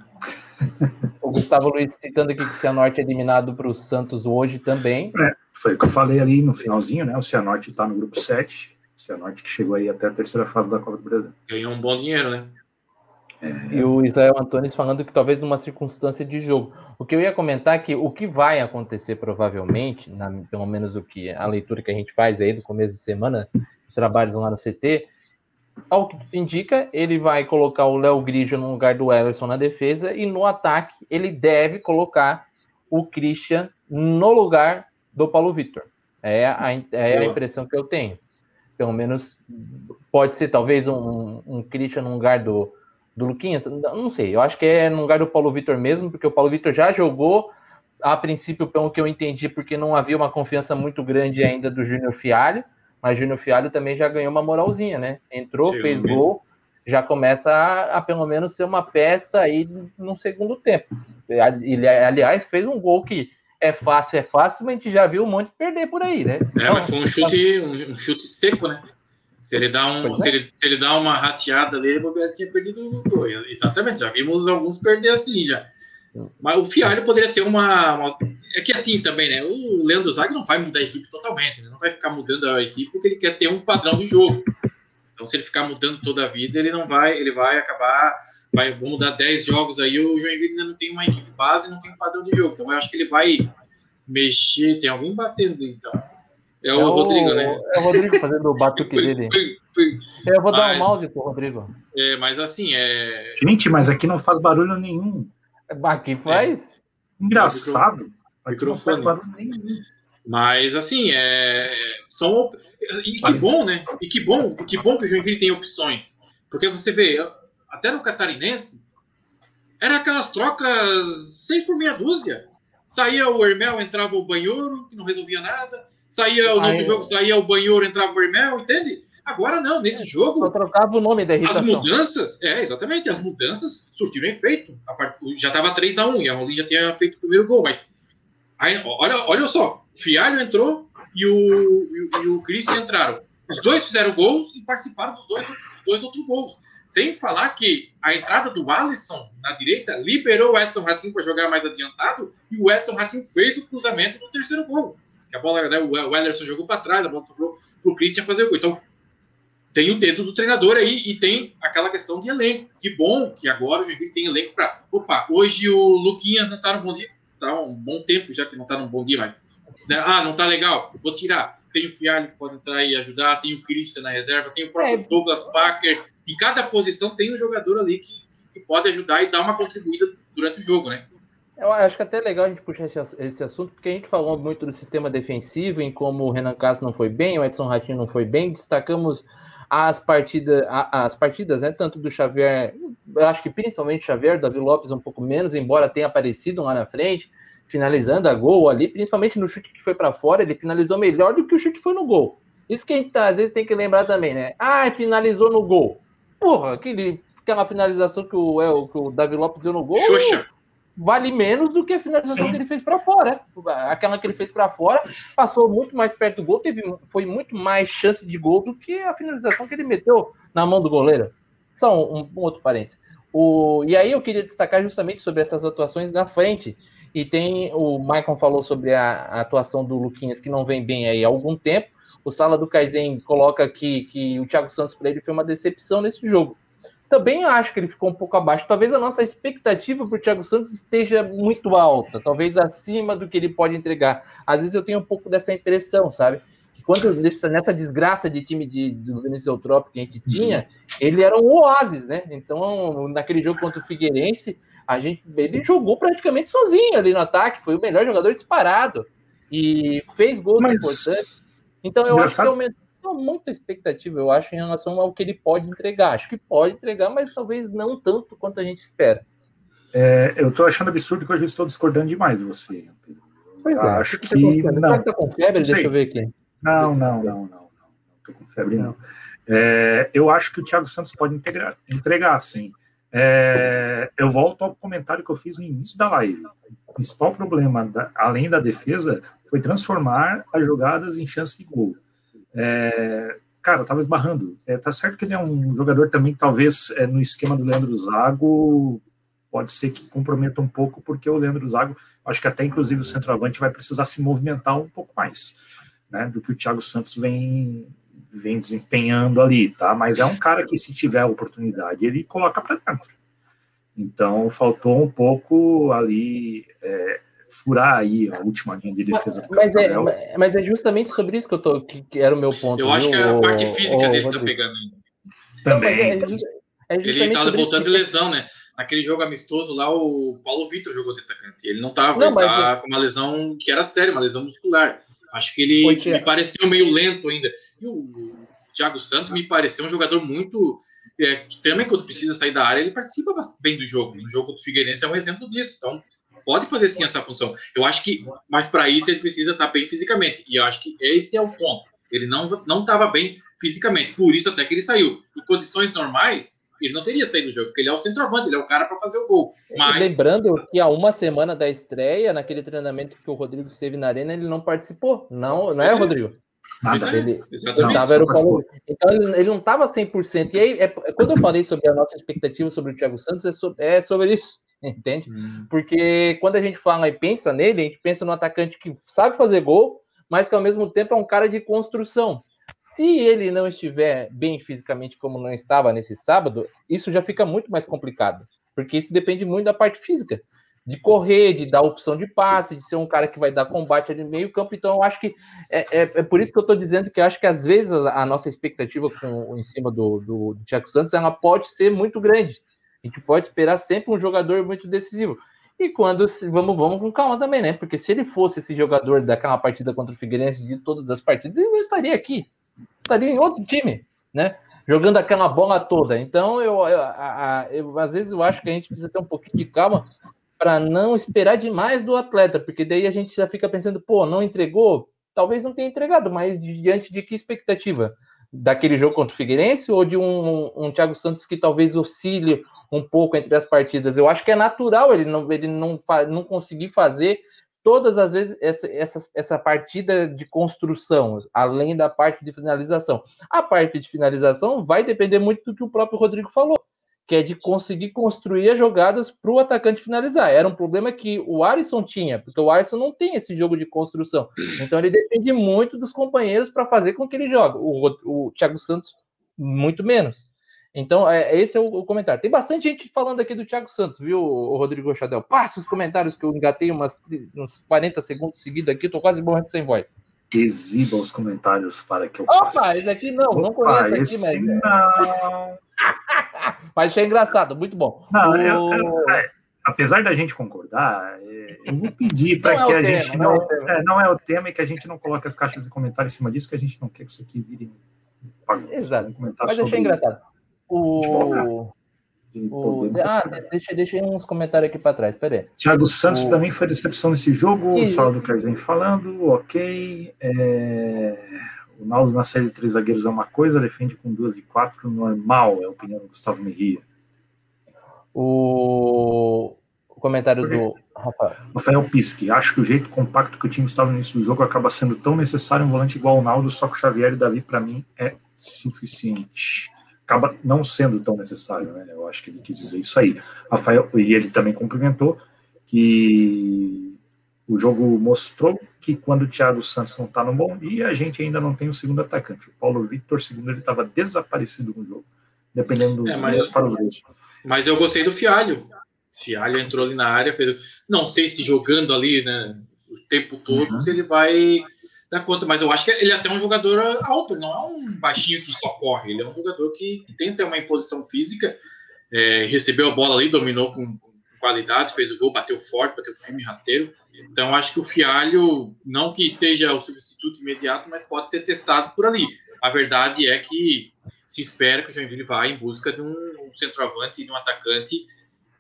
O Gustavo Luiz citando aqui que o Cianorte é eliminado para o Santos hoje também. Foi o que eu falei ali no finalzinho, né? O Cianorte está no grupo 7. O Cianorte que chegou aí até a terceira fase da Copa do Brasil. Ganhou um bom dinheiro, né? E o Israel Antunes falando que talvez numa circunstância de jogo. O que eu ia comentar é que o que vai acontecer provavelmente, na- pelo menos o que a leitura que a gente faz aí do começo de semana, trabalhos lá no CT, ao que tudo indica, ele vai colocar o Léo Grigio no lugar do Ellison na defesa e no ataque ele deve colocar o Christian no lugar do Paulo Vitor. É a, é a impressão que eu tenho. Pelo menos pode ser talvez um, um Christian no lugar do, do Luquinhas. Não sei, eu acho que é no lugar do Paulo Vitor mesmo, porque o Paulo Vitor já jogou, a princípio, pelo que eu entendi, porque não havia uma confiança muito grande ainda do Júnior Fialho, mas Júnior Fialho também já ganhou uma moralzinha, né? Entrou, Chegou fez gol, já começa a, a, pelo menos ser uma peça aí no segundo tempo. Ele, aliás, fez um gol que é fácil, é fácil, mas a gente já viu um monte perder por aí, né? É, mas foi um chute, um, um chute seco, né? Se ele dá um, Pois é. se ele, se ele dá uma rateada ali, ele bobear, tinha perdido o gol. Exatamente, já vimos alguns perder assim já. Mas o Fialho poderia ser uma, uma- É que assim também, né? O Leandro Zague não vai mudar a equipe totalmente, né? Não vai ficar mudando a equipe porque ele quer ter um padrão de jogo. Então, se ele ficar mudando toda a vida, ele não vai, ele vai acabar. Vai, vou mudar 10 jogos aí, o Joinville ainda não tem uma equipe base, não tem um padrão de jogo. Então, eu acho que ele vai mexer. Tem alguém batendo, então. É o, Rodrigo, né? É o Rodrigo fazendo o batuque dele. Eu vou dar Mas- um mouse pro Rodrigo. É, mas assim, é. Gente, mas aqui não faz barulho nenhum. Aqui faz. Engraçado. Microfone. Mas assim, é. São. op- E que bom, né? E que bom, e que bom que o Joinville tem opções. Porque você vê, até no catarinense, era aquelas trocas seis por meia dúzia. Saía o Hermel, entrava o Banhoro, que não resolvia nada. Saía no Aí- outro jogo, saía o Banhoro, entrava o Hermel, entende? Agora não, nesse jogo. Só trocava o nome da As irritação. mudanças, é, exatamente, as mudanças surtiram efeito. A part- Já estava 3x1 e a Rolim já tinha feito o primeiro gol, mas aí, olha, olha só, Fialho entrou e o, e, e o Christian entraram. Os dois fizeram gols e participaram dos dois, dois outros gols. Sem falar que a entrada do Alisson na direita liberou o Edson Ratinho para jogar mais adiantado e o Edson Ratinho fez o cruzamento do terceiro gol. Que a bola, né, o Ederson jogou para trás, a bola sobrou para o Christian fazer o gol. Então, tem o dedo do treinador aí e tem aquela questão de elenco. Que bom que agora o Joinville tem elenco para. Opa, hoje o Luquinhas não está no bom dia. Tá um bom tempo já que não está no bom dia, mas. Né? Ah, não está legal, vou tirar. Tem o Fialho que pode entrar e ajudar, tem o Christian na reserva, tem o próprio é. Douglas Packer. Em cada posição tem um jogador ali que, que pode ajudar e dar uma contribuída durante o jogo, né? Eu acho que é até legal a gente puxar esse assunto, porque a gente falou muito do sistema defensivo, em como o Renan Castro não foi bem, o Edson Ratinho não foi bem, destacamos as partidas, as partidas, né, tanto do Xavier, eu acho que principalmente Xavier, Davi Lopes um pouco menos, embora tenha aparecido lá na frente, finalizando a gol ali, principalmente no chute que foi para fora, ele finalizou melhor do que o chute foi no gol. Isso que a gente tá, às vezes tem que lembrar também, né? Ah, finalizou no gol. Porra, aquele, aquela finalização que o, é, que o Davi Lopes deu no gol. Xuxa vale menos do que a finalização Sim. que ele fez para fora. Aquela que ele fez para fora passou muito mais perto do gol, teve foi muito mais chance de gol do que a finalização que ele meteu na mão do goleiro. Só um, um outro parênteses. O, e aí eu queria destacar justamente sobre essas atuações na frente. E tem o Maicon falou sobre a, a atuação do Luquinhas que não vem bem aí há algum tempo. O Sala do Kaizen coloca aqui que o Thiago Santos para ele foi uma decepção nesse jogo também acho que ele ficou um pouco abaixo. Talvez a nossa expectativa para o Thiago Santos esteja muito alta, talvez acima do que ele pode entregar. Às vezes eu tenho um pouco dessa impressão, sabe? Que quando nessa, nessa desgraça de time de, do Vinícius Eutrópico que a gente tinha, ele era um oásis, né? Então, naquele jogo contra o Figueirense, a gente, ele jogou praticamente sozinho ali no ataque, foi o melhor jogador disparado e fez gols Mas... importantes. Então, eu acho que aumentou muita expectativa, eu acho, em relação ao que ele pode entregar. Acho que pode entregar, mas talvez não tanto quanto a gente espera. É, eu tô achando absurdo que hoje estou discordando demais de você. Pois é, acho que. que tá não. Sabe que tá com febre? Deixa eu ver aqui. Não, não, não, não. Não com febre, não. É, eu acho que o Thiago Santos pode integrar, entregar, sim. É, eu volto ao comentário que eu fiz no início da live. O principal problema, da, além da defesa, foi transformar as jogadas em chance de gol é, cara, tava esbarrando. É, tá certo que ele é um jogador também que talvez é, no esquema do Leandro Zago pode ser que comprometa um pouco, porque o Leandro Zago, acho que até inclusive o centroavante vai precisar se movimentar um pouco mais, né, do que o Thiago Santos vem vem desempenhando ali, tá? Mas é um cara que se tiver a oportunidade, ele coloca para dentro. Então faltou um pouco ali é, furar aí a última linha de defesa do mas é, mas é justamente sobre isso que eu tô, que, que era o meu ponto. Eu acho que é a parte física o, dele o tá pegando. Também. É, é ele tava voltando de lesão, né? Naquele jogo amistoso lá, o Paulo Vitor jogou de atacante. Ele não tava, não, ele tá é... com uma lesão que era séria, uma lesão muscular. Acho que ele me pareceu meio lento ainda. E o Thiago Santos me pareceu um jogador muito. É, que também, quando precisa sair da área, ele participa bem do jogo. No jogo do Figueirense é um exemplo disso. Então, pode fazer sim essa função. Eu acho que, mas para isso ele precisa estar bem fisicamente. E eu acho que esse é o ponto. Ele não não estava bem fisicamente, por isso até que ele saiu. Em condições normais, ele não teria saído do jogo, porque ele é o centroavante, ele é o cara para fazer o gol. Mas... Lembrando que há uma semana da estreia, naquele treinamento que o Rodrigo esteve na arena, ele não participou. Não, não é, Rodrigo? Nada. Ele, ele tava, era o Paulo, então ele, ele não estava 100%. E aí, é, quando eu falei sobre a nossa expectativa sobre o Thiago Santos, é sobre, é sobre isso entende? Hum. Porque quando a gente fala e pensa nele, a gente pensa no atacante que sabe fazer gol, mas que ao mesmo tempo é um cara de construção. Se ele não estiver bem fisicamente como não estava nesse sábado, isso já fica muito mais complicado, porque isso depende muito da parte física, de correr, de dar opção de passe, de ser um cara que vai dar combate ali no meio campo. Então, eu acho que é, é, é por isso que eu estou dizendo que acho que às vezes a, a nossa expectativa com, em cima do, do, do Thiago Santos ela pode ser muito grande. A gente pode esperar sempre um jogador muito decisivo. E quando vamos, vamos com calma também, né? Porque se ele fosse esse jogador daquela partida contra o Figueirense de todas as partidas, ele não estaria aqui. Estaria em outro time, né? Jogando aquela bola toda. Então, eu, eu, eu às vezes eu acho que a gente precisa ter um pouquinho de calma para não esperar demais do atleta, porque daí a gente já fica pensando, pô, não entregou? Talvez não tenha entregado, mas diante de que expectativa? Daquele jogo contra o Figueirense ou de um, um, Thiago Santos que talvez oscile um pouco entre as partidas. Eu acho que é natural ele não, ele não, não conseguir fazer todas as vezes essa, essa, essa partida de construção, além da parte de finalização. A parte de finalização vai depender muito do que o próprio Rodrigo falou, que é de conseguir construir as jogadas para o atacante finalizar. Era um problema que o Alisson tinha, porque o Alisson não tem esse jogo de construção. Então ele depende muito dos companheiros para fazer com que ele jogue. O, o Thiago Santos muito menos. Então, é, esse é o, o, comentário. Tem bastante gente falando aqui do Thiago Santos, viu, o Rodrigo Chadel? Passa os comentários que eu engatei umas, uns 40 segundos seguidos aqui, tô quase morrendo sem voz. Exiba os comentários para que eu passe. Opa, esse aqui não, Opa, não conheço aqui, mas... Não. mas achei engraçado, muito bom. Não, o... eu, é, apesar da gente concordar, é, eu vou pedir para é que é a tema, gente não. Não é, é, não é, o tema e que a gente não coloque as caixas de comentários em cima disso, que a gente não quer que isso aqui vire. Exato. Mas achei engraçado. O. O... Ah, deixa, deixa uns comentários aqui para trás, peraí. Thiago Santos, o... para mim, foi decepção nesse jogo. E... O Saldo Kaizen falando, ok. É... O Naldo na série de três zagueiros é uma coisa, defende com duas e quatro, normal, é a opinião do Gustavo Merria. O, o comentário do Rafael. Rafael Pisque, acho que o jeito compacto que o time estava no início do jogo acaba sendo tão necessário um volante igual o Naldo, só que o Xavier e Davi, para mim, é suficiente acaba não sendo tão necessário, né? Eu acho que ele quis dizer isso aí. Rafael, e ele também complementou que o jogo mostrou que quando o Thiago Santos não está no bom dia, a gente ainda não tem o segundo atacante. O Paulo Victor, segundo ele, estava desaparecido no jogo, dependendo dos é, mas, para os gols. Mas eu gostei do Fialho. Fialho entrou ali na área, fez, não sei se jogando ali, né, o tempo todo, uhum. se ele vai dá conta, mas eu acho que ele é até um jogador alto, não é um baixinho que só corre, ele é um jogador que tem até uma imposição física, é, recebeu a bola ali, dominou com, com, qualidade, fez o gol, bateu forte, bateu firme, rasteiro. Então acho que o Fialho, não que seja o substituto imediato, mas pode ser testado por ali. A verdade é que se espera que o Joinville vá em busca de um, um centroavante e de um atacante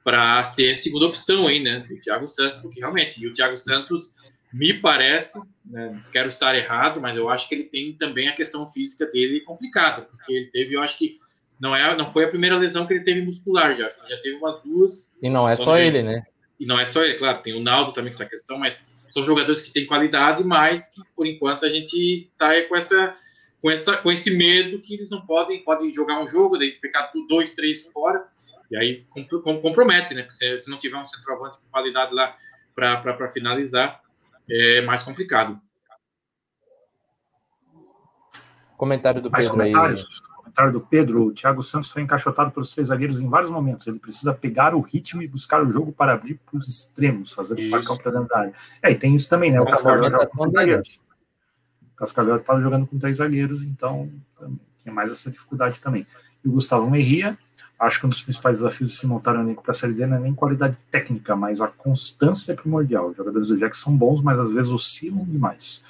para ser a segunda opção aí, né, do Thiago Santos, porque realmente, e o Thiago Santos me parece, né, quero estar errado, mas eu acho que ele tem também a questão física dele complicada, porque ele teve, eu acho que não é, não foi a primeira lesão que ele teve muscular já, já teve umas duas. E não é só ele, né? E não é só ele, claro, tem o Naldo também com essa questão, mas são jogadores que têm qualidade, mas que por enquanto a gente está com essa com essa com esse medo que eles não podem podem jogar um jogo, daí ficar dois, três fora, e aí compromete, né? Porque se, se não tiver um centroavante com qualidade lá para finalizar, é mais complicado. Comentário do Pedro aí. Comentário do Pedro, o Thiago Santos foi encaixotado pelos três zagueiros em vários momentos. Ele precisa pegar o ritmo e buscar o jogo para abrir para os extremos, fazer o facão para dentro da área. É, e tem isso também, né? O Cascavel joga com três zagueiros. O Cascavel estava jogando com três zagueiros, então tinha mais essa dificuldade também. E o Gustavo Merria, acho que um dos principais desafios de se montar um elenco para a Série D não é nem qualidade técnica, mas a constância é primordial. Os jogadores do Jack são bons, mas às vezes oscilam demais.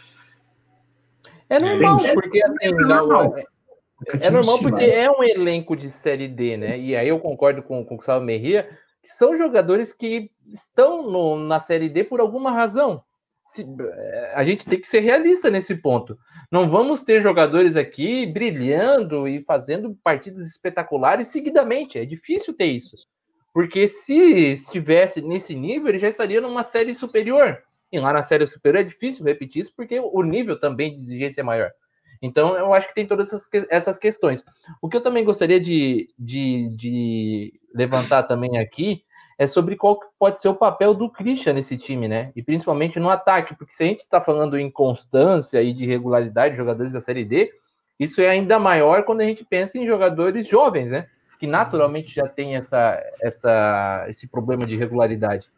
É normal, porque assim, é normal. É, é normal porque é um elenco de Série D, né? E aí eu concordo com, com o Gustavo Merria, que são jogadores que estão no, na Série D por alguma razão a gente tem que ser realista nesse ponto. Não vamos ter jogadores aqui brilhando e fazendo partidas espetaculares seguidamente. É difícil ter isso. Porque se estivesse nesse nível, ele já estaria numa série superior. E lá na série superior é difícil repetir isso, porque o nível também de exigência é maior. Então, eu acho que tem todas essas, essas questões. O que eu também gostaria de, de, de levantar também aqui é sobre qual pode ser o papel do Christian nesse time, né? E principalmente no ataque, porque se a gente está falando em constância e de regularidade de jogadores da Série D, isso é ainda maior quando a gente pensa em jogadores jovens, né? Que naturalmente já tem essa, essa, esse problema de regularidade.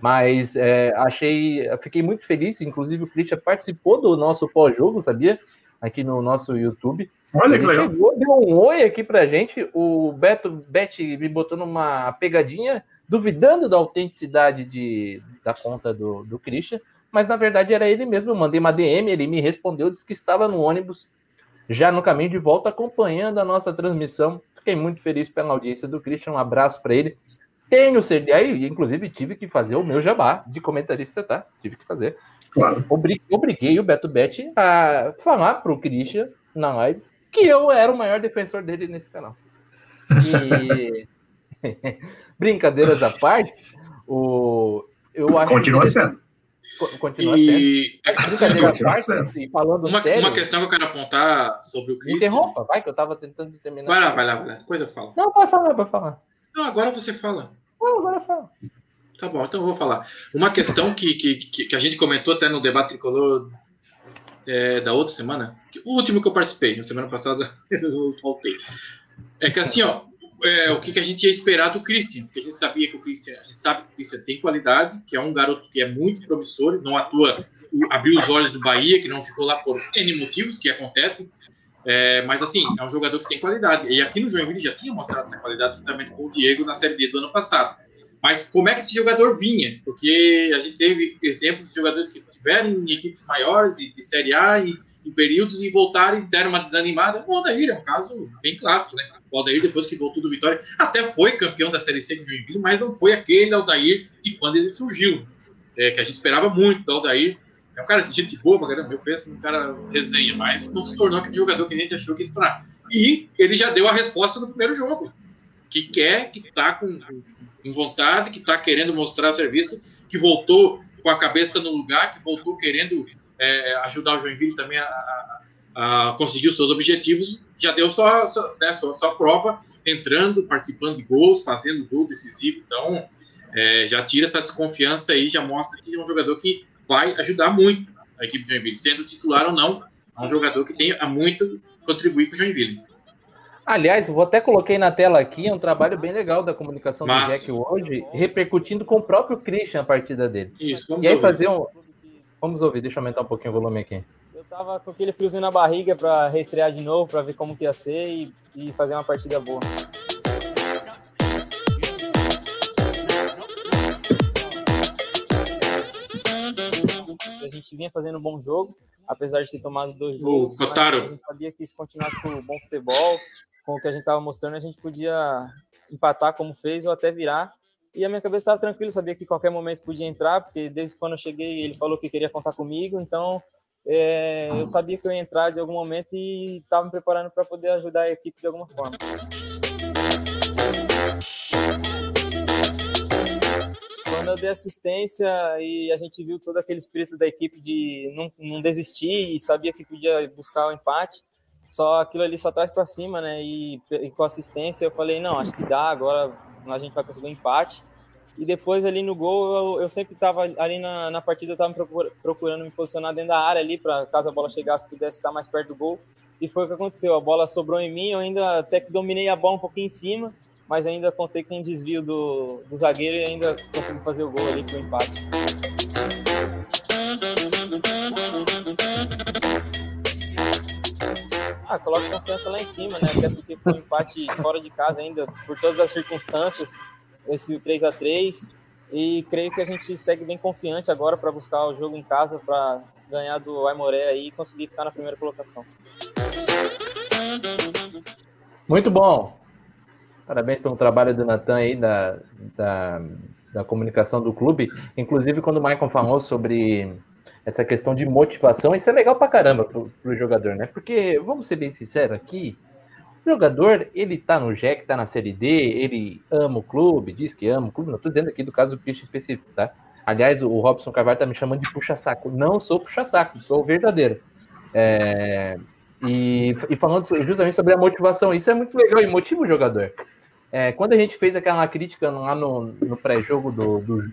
Mas é, achei, fiquei muito feliz, inclusive o Christian participou do nosso pós-jogo, sabia? Aqui no nosso YouTube. Olha Ele que legal. chegou, deu um oi aqui pra gente. O Beto Bet me botou numa pegadinha duvidando da autenticidade de, da conta do, do Christian, mas na verdade era ele mesmo. Eu mandei uma DM, ele me respondeu, disse que estava no ônibus, já no caminho de volta, acompanhando a nossa transmissão. Fiquei muito feliz pela audiência do Christian, um abraço para ele. Tenho CD, aí, inclusive tive que fazer o meu jabá de comentarista, tá? Tive que fazer. Claro. Obriguei o Beto Bet a falar pro Christian na live que eu era o maior defensor dele nesse canal. E Brincadeiras à parte, o, eu acho Continua que sendo. Continua e... sendo. Brincadeira à parte, e falando uma, sério... Uma questão que eu quero apontar sobre o Cristo... Interrompa, vai, que eu estava tentando terminar. Vai lá, vai lá, vai lá, depois eu falo. Não, pode falar, pode falar. Não, agora você fala. Não, agora fala. Tá bom, então eu vou falar. Uma questão que, que, que a gente comentou até no debate tricolor é, da outra semana, o último que eu participei, na semana passada eu voltei. É que assim, ó, é, o que, que, a gente ia esperar do Christian, porque a gente sabia que o Christian, a gente sabe que o Christian tem qualidade, que é um garoto que é muito promissor, não atua, abriu os olhos do Bahia, que não ficou lá por N motivos que acontecem, é, mas assim, é um jogador que tem qualidade, e aqui no Joinville já tinha mostrado essa qualidade juntamente com o Diego na Série D do ano passado. Mas como é que esse jogador vinha? Porque a gente teve exemplos de jogadores que tiveram em equipes maiores, de, de Série A, em, em períodos, e voltaram e deram uma desanimada. O Aldair é um caso bem clássico, né? O Aldair, depois que voltou do Vitória, até foi campeão da Série C com o Joinville, mas não foi aquele Aldair de quando ele surgiu, é, que a gente esperava muito do Aldair. É um cara de gente boa pra eu penso num cara resenha, mas não se tornou aquele jogador que a gente achou que ia esperar. E ele já deu a resposta no primeiro jogo, que quer, que tá com vontade, que está querendo mostrar serviço, que voltou com a cabeça no lugar, que voltou querendo é, ajudar o Joinville também a, a, a, conseguir os seus objetivos, já deu só, só, né, só prova entrando, participando de gols, fazendo gol decisivo. Então, é, já tira essa desconfiança aí, já mostra que é um jogador que vai ajudar muito a equipe do Joinville, sendo titular ou não, é um jogador que tem a muito contribuir com o Joinville. Aliás, vou até coloquei na tela aqui, é um trabalho bem legal da comunicação Massa. do Jack hoje, repercutindo com o próprio Christian a partida dele. Isso, vamos E aí ouvir. fazer um. Vamos ouvir, deixa eu aumentar um pouquinho o volume aqui. Eu tava com aquele friozinho na barriga para reestrear de novo, para ver como que ia ser e, e fazer uma partida boa. A gente vinha fazendo um bom jogo, apesar de ter tomado dois gols. A gente sabia que se continuasse com o bom futebol, com o que a gente estava mostrando, a gente podia empatar como fez ou até virar. E a minha cabeça estava tranquila, sabia que qualquer momento podia entrar, porque desde quando eu cheguei ele falou que queria contar comigo, então é, eu sabia que eu ia entrar de algum momento e estava me preparando para poder ajudar a equipe de alguma forma. Quando eu dei assistência e a gente viu todo aquele espírito da equipe de não, não desistir e sabia que podia buscar o empate, só aquilo ali só traz para cima, né? E, e, com assistência eu falei, não, acho que dá, agora a gente vai conseguir um empate. E depois ali no gol, eu, eu sempre estava ali na, na partida, eu estava procurando me posicionar dentro da área ali, para caso a bola chegasse, pudesse estar mais perto do gol. E foi o que aconteceu, a bola sobrou em mim, eu ainda até que dominei a bola um pouquinho em cima, mas ainda contei com um desvio do, do zagueiro e ainda consegui fazer o gol ali para o empate. Coloca confiança lá em cima, né? Até porque foi um empate fora de casa ainda, por todas as circunstâncias, esse 3 a 3 E creio que a gente segue bem confiante agora para buscar o jogo em casa, para ganhar do Aimoré aí e conseguir ficar na primeira colocação. Muito bom. Parabéns pelo trabalho do Natan aí, da, da, da comunicação do clube. Inclusive, quando o Michael falou sobre essa questão de motivação, isso é legal pra caramba pro, pro jogador, né? Porque, vamos ser bem sinceros aqui, o jogador, ele tá no Jack, tá na Série D, ele ama o clube, diz que ama o clube, não tô dizendo aqui do caso do Christian específico, tá? Aliás, o Robson Carvalho tá me chamando de puxa-saco. Não sou puxa-saco, sou verdadeiro. É, e, e, falando justamente sobre a motivação, isso é muito legal e motiva o jogador. É, quando a gente fez aquela crítica lá no, no pré-jogo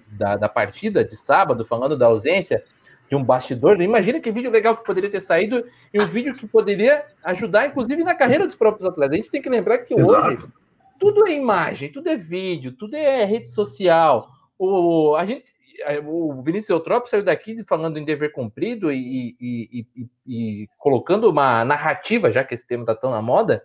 da, da partida de sábado, falando da ausência, de um bastidor. Imagina que vídeo legal que poderia ter saído e um vídeo que poderia ajudar, inclusive, na carreira dos próprios atletas. A gente tem que lembrar que Exato. hoje tudo é imagem, tudo é vídeo, tudo é rede social. O, a gente, o Vinícius Eutrópio saiu daqui falando em dever cumprido e, e, e, e colocando uma narrativa, já que esse tema está tão na moda,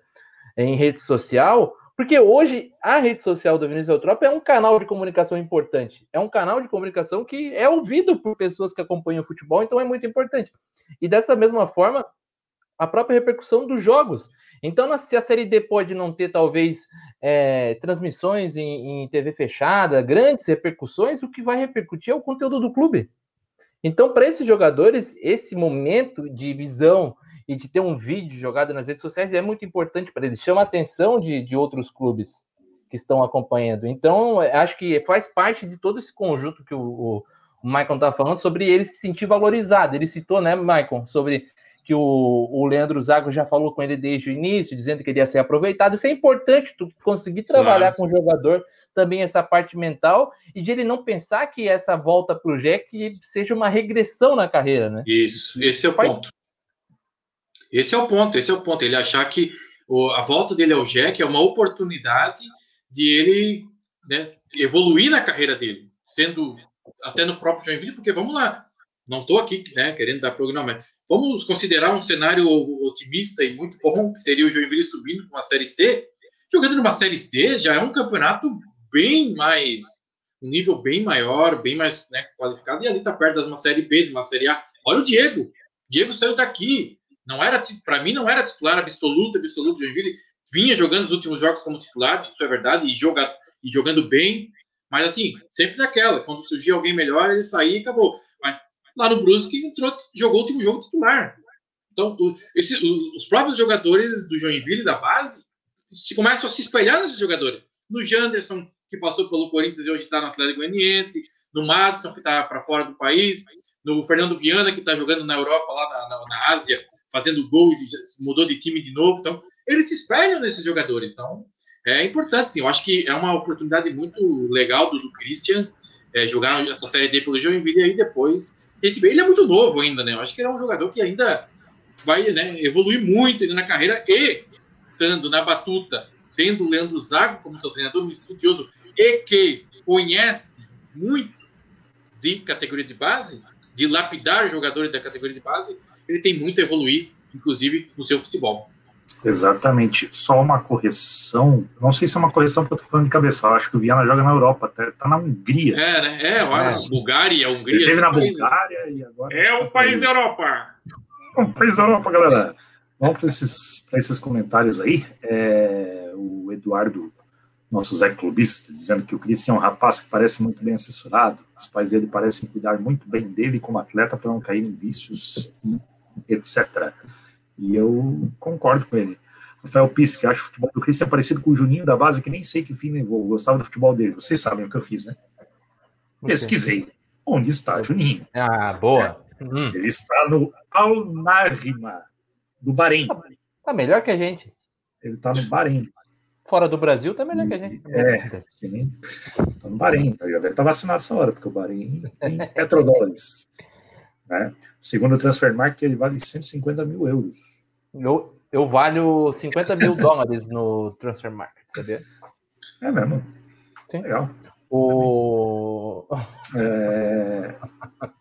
em rede social, porque hoje a rede social do Vinícius Eutrópio é um canal de comunicação importante. É um canal de comunicação que é ouvido por pessoas que acompanham o futebol, então é muito importante. E dessa mesma forma, a própria repercussão dos jogos. Então, se a Série D pode não ter, talvez, é, transmissões em, em TV fechada, grandes repercussões, o que vai repercutir é o conteúdo do clube. Então, para esses jogadores, esse momento de visão e de ter um vídeo jogado nas redes sociais é muito importante para eles, chama a atenção de, de outros clubes que estão acompanhando. Então, acho que faz parte de todo esse conjunto que o, o, o Michael está falando sobre ele se sentir valorizado. Ele citou, né, Michael, sobre que o, o Leandro Zago já falou com ele desde o início, dizendo que ele ia ser aproveitado. Isso é importante, tu conseguir trabalhar claro. com o jogador também essa parte mental e de ele não pensar que essa volta para o Jack seja uma regressão na carreira, né? Isso, esse é o Faz, ponto. Esse é o ponto, esse é o ponto. Ele achar que a volta dele ao Jack é uma oportunidade de ele né, evoluir na carreira dele, sendo até no próprio Joinville, porque vamos lá, não estou aqui né, querendo dar programa, mas vamos considerar um cenário otimista e muito bom, que seria o Joinville subindo com a Série C. Jogando numa Série C já é um campeonato bem mais, um nível bem maior, bem mais né, qualificado, e ali está perto de uma Série B, de uma Série A. Olha o Diego, Diego saiu daqui, não era para mim não era titular absoluto, absoluto Joinville, vinha jogando os últimos jogos como titular, isso é verdade, e, e jogando bem, mas assim, sempre naquela, quando surgia alguém melhor, ele saía e acabou. Mas lá no Brusque entrou, jogou o último jogo titular. Então, o, esse, os, os próprios jogadores do Joinville da base se começam a se espelhar nesses jogadores. No Janderson, que passou pelo Corinthians e hoje está no Atlético Goianiense, no Madison, que está para fora do país, no Fernando Viana, que está jogando na Europa, lá na, na, na Ásia, fazendo gols e mudou de time de novo. Então, eles se espelham nesses jogadores. Então, é importante, sim. Eu acho que é uma oportunidade muito legal do, do Christian é, jogar essa Série D pelo Joinville e aí depois. Ele é muito novo ainda, né? Eu acho que ele é um jogador que ainda vai né, evoluir muito na carreira e estando na batuta, tendo o Leandro Zago como seu treinador, um estudioso e que conhece muito de categoria de base, de lapidar jogadores da categoria de base, ele tem muito a evoluir, inclusive no seu futebol. Exatamente. Só uma correção. Não sei se é uma correção que eu tô falando de cabeça. Eu acho que o Viana joga na Europa, tá, tá na Hungria. É, né? É, eu acho. Bulgária, Hungria. Ele teve na Bulgária e agora. É o tá país da Europa. É um país da Europa, galera. Vamos para esses, esses comentários aí. É, o Eduardo, nosso Zé Clubista, dizendo que o Cristian é um rapaz que parece muito bem assessorado. Os pais dele parecem cuidar muito bem dele como atleta para não cair em vícios, etc. E eu concordo com ele. Rafael Pisse, que acho o futebol do Cristian parecido com o Juninho da base, que nem sei que fim levou. Gostava do futebol dele. Vocês sabem o que eu fiz, né? Pesquisei. Onde está Juninho? Ah, boa. É. Hum. Ele está no Al-Narima, do Bahrein. Tá, tá melhor que a gente. Ele está no Bahrein. Fora do Brasil tá melhor que a gente. É, sim. Tá no Bahrein. Já deve estar vacinado essa hora, porque o Bahrein tem petrodólares. Né? Segundo o Transfer Market, ele vale 150 mil euros. Eu, eu valho 50 mil dólares no Transfer Market, sabia? É mesmo. Sim. Legal. O... É...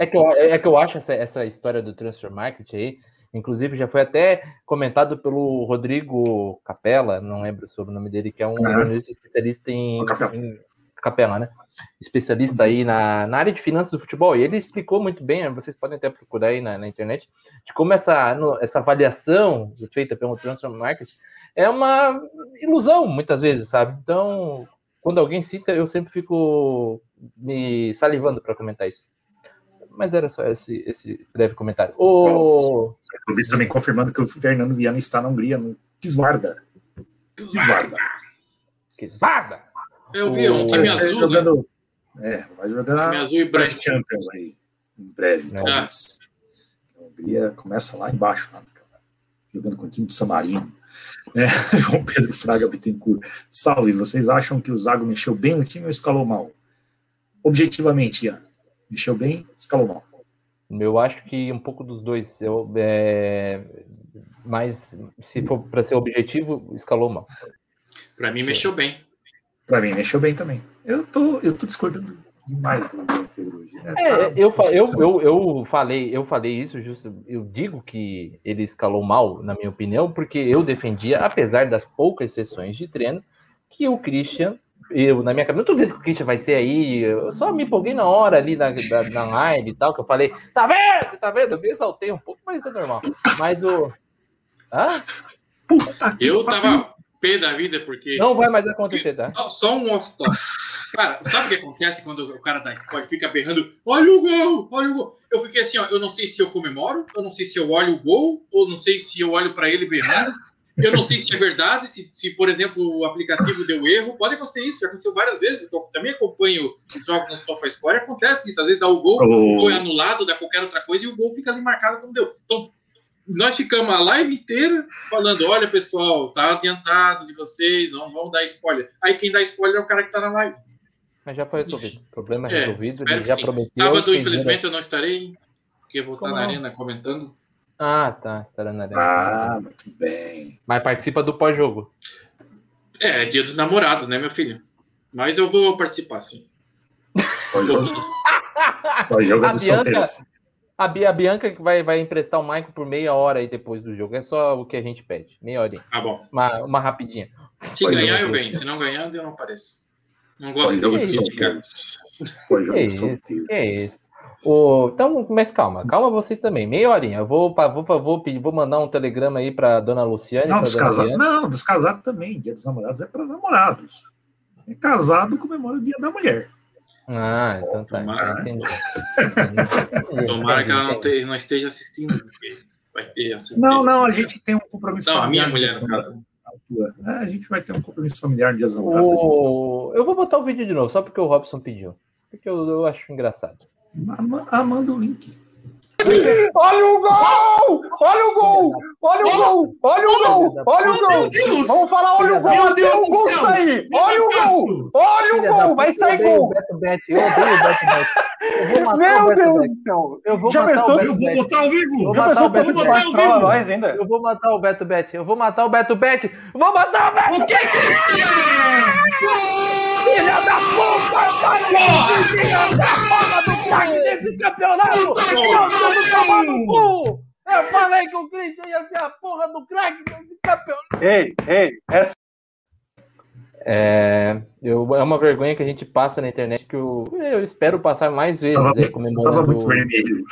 É, que eu, é que eu acho essa, essa história do Transfer Market aí, inclusive já foi até comentado pelo Rodrigo Capella, não lembro sobre o nome dele, que é um especialista em, em Capela, né? especialista aí na, na área de finanças do futebol, e ele explicou muito bem, vocês podem até procurar aí na, na internet, de como essa, no, essa avaliação feita pelo Transfer Market é uma ilusão, muitas vezes, sabe? Então, quando alguém cita, eu sempre fico me salivando para comentar isso. Mas era só esse, esse breve comentário. O... Também confirmando que o Fernando Viana está na Hungria, no Kisvarda. Kisvarda. Kisvarda. Eu vi, um time azul, né? jogando, né? É, vai jogar time azul e branco. Champions aí, em breve. Ah. A Hungria começa lá embaixo, lá, jogando com o time do Samarino. É, João Pedro Fraga Bittencourt. Salve, vocês acham que o Zago mexeu bem no time ou escalou mal? Objetivamente, Ian, mexeu bem, escalou mal. Eu acho que um pouco dos dois. Eu, é... Mas se for para ser objetivo, escalou mal. Para mim, mexeu bem. Para mim, mexeu bem também. Eu tô, eu tô discordando demais do Pedro hoje. Né? É, eu, eu, eu, eu, falei, eu falei isso, justo, eu digo que ele escalou mal, na minha opinião, porque eu defendia, apesar das poucas sessões de treino, que o Christian, eu, na minha cabeça, não tô dizendo que o Christian vai ser aí, eu só me empolguei na hora ali na, na, na live e tal, que eu falei, tá vendo, tá vendo? Eu me exaltei um pouco, mas é normal. Mas o. Hã? Puta eu tava pé da vida, porque. Não vai mais acontecer, tá? Só, só um off-top. Cara, sabe o que acontece quando o cara da spoiler fica berrando: olha o gol, olha o gol. Eu fiquei assim, ó, eu não sei se eu comemoro, eu não sei se eu olho o gol, ou não sei se eu olho para ele berrando. Eu não sei se é verdade, se, se, por exemplo, o aplicativo deu erro. Pode acontecer isso, já aconteceu várias vezes. Eu também acompanho os jogos no SofaScore, acontece isso. Às vezes dá o gol, oh. o gol é anulado, dá qualquer outra coisa e o gol fica ali marcado como deu. Então, nós ficamos a live inteira falando: olha, pessoal, tá adiantado de vocês, vamos, vamos dar spoiler. Aí quem dá spoiler é o cara que tá na live. Mas já foi resolvido. O problema é, é resolvido, ele já sim. prometeu. Sábado, infelizmente, eu não estarei, porque eu vou Como estar na arena comentando. Ah, tá. Estará na arena. Ah, muito bem. Mas participa do pós-jogo. É, é dia dos namorados, né, meu filho? Mas eu vou participar, sim. Pós-jogo pós-jogo é A dos Bianca- solteiros. A, Bia- a Bianca que vai, vai emprestar o Michael por meia hora aí depois do jogo. É só o que a gente pede. Meia horinha. Tá bom. Uma, uma rapidinha. Se Pós-jogo ganhar, eu venho. Se não ganhar, eu não apareço. Não gosto Pós-jogo de. Pós-jogo Que dos isso, que isso. O, então, mas calma, calma vocês também. Meia horinha. Eu vou, vou, vou, pedir, vou mandar um telegrama aí pra dona Luciane. Não, dos casados. Diana. Não, dos casados também. Dia dos namorados é para namorados. É casado comemora o dia da mulher. Ah, então tá. Tomara. Entendi. Entendi, Tomara que ela não, te- não esteja assistindo, porque vai ter. Não, não, a gente tem um compromisso Não, a minha mulher, no caso. dos namorados. É, a gente vai ter um compromisso familiar no dia. O... Eu vou botar o vídeo de novo, só porque o Robson pediu. Porque eu, eu acho engraçado. Ama- Amanda o link. Olha o gol! Olha o gol! Olha o gol! Olha o gol! Olha o gol! Vamos falar, olha o gol Meu até Deus o gol sair! Olha o gol! Olha o gol! Vai puta, sair gol! Meu Deus do céu! Eu vou Já matar pensou Eu Beto vou botar ao vivo! Eu vou Já matar pensou o Beto Bet. Eu vou matar o Beto Bet. Eu vou matar o Beto Bet. Eu vou matar o Beto O que que Filha da puta! Filha da porra do craque desse campeonato! Eu tomar no cu! Eu falei que o Christian ia ser a porra do craque desse campeonato! Ei, ei, essa É, eu, é uma vergonha que a gente passa na internet que eu, eu espero passar mais vezes Tava, é, muito- comemorando. tava muito vermelho.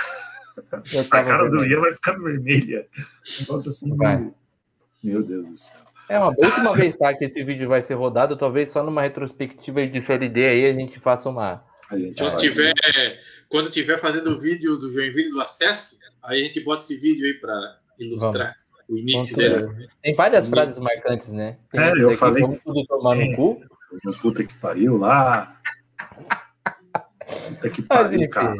Eu A tava cara do vermelho. Ian vai ficando vermelha. Negócio assim. Vai. Meu Deus do céu. É uma a última vez tá, que esse vídeo vai ser rodado, talvez só numa retrospectiva de série D aí a gente faça uma. A gente Quando vai- tiver, quando tiver fazendo o vídeo do Joinville do acesso, aí a gente bota esse vídeo aí para ilustrar o início dele. Tem várias frases marcantes, né? Tem É, eu daqui, falei- Vamos tudo tomar no É. cu. Meu Puta que pariu lá. Puta que Mas, pariu, enfim. caralho.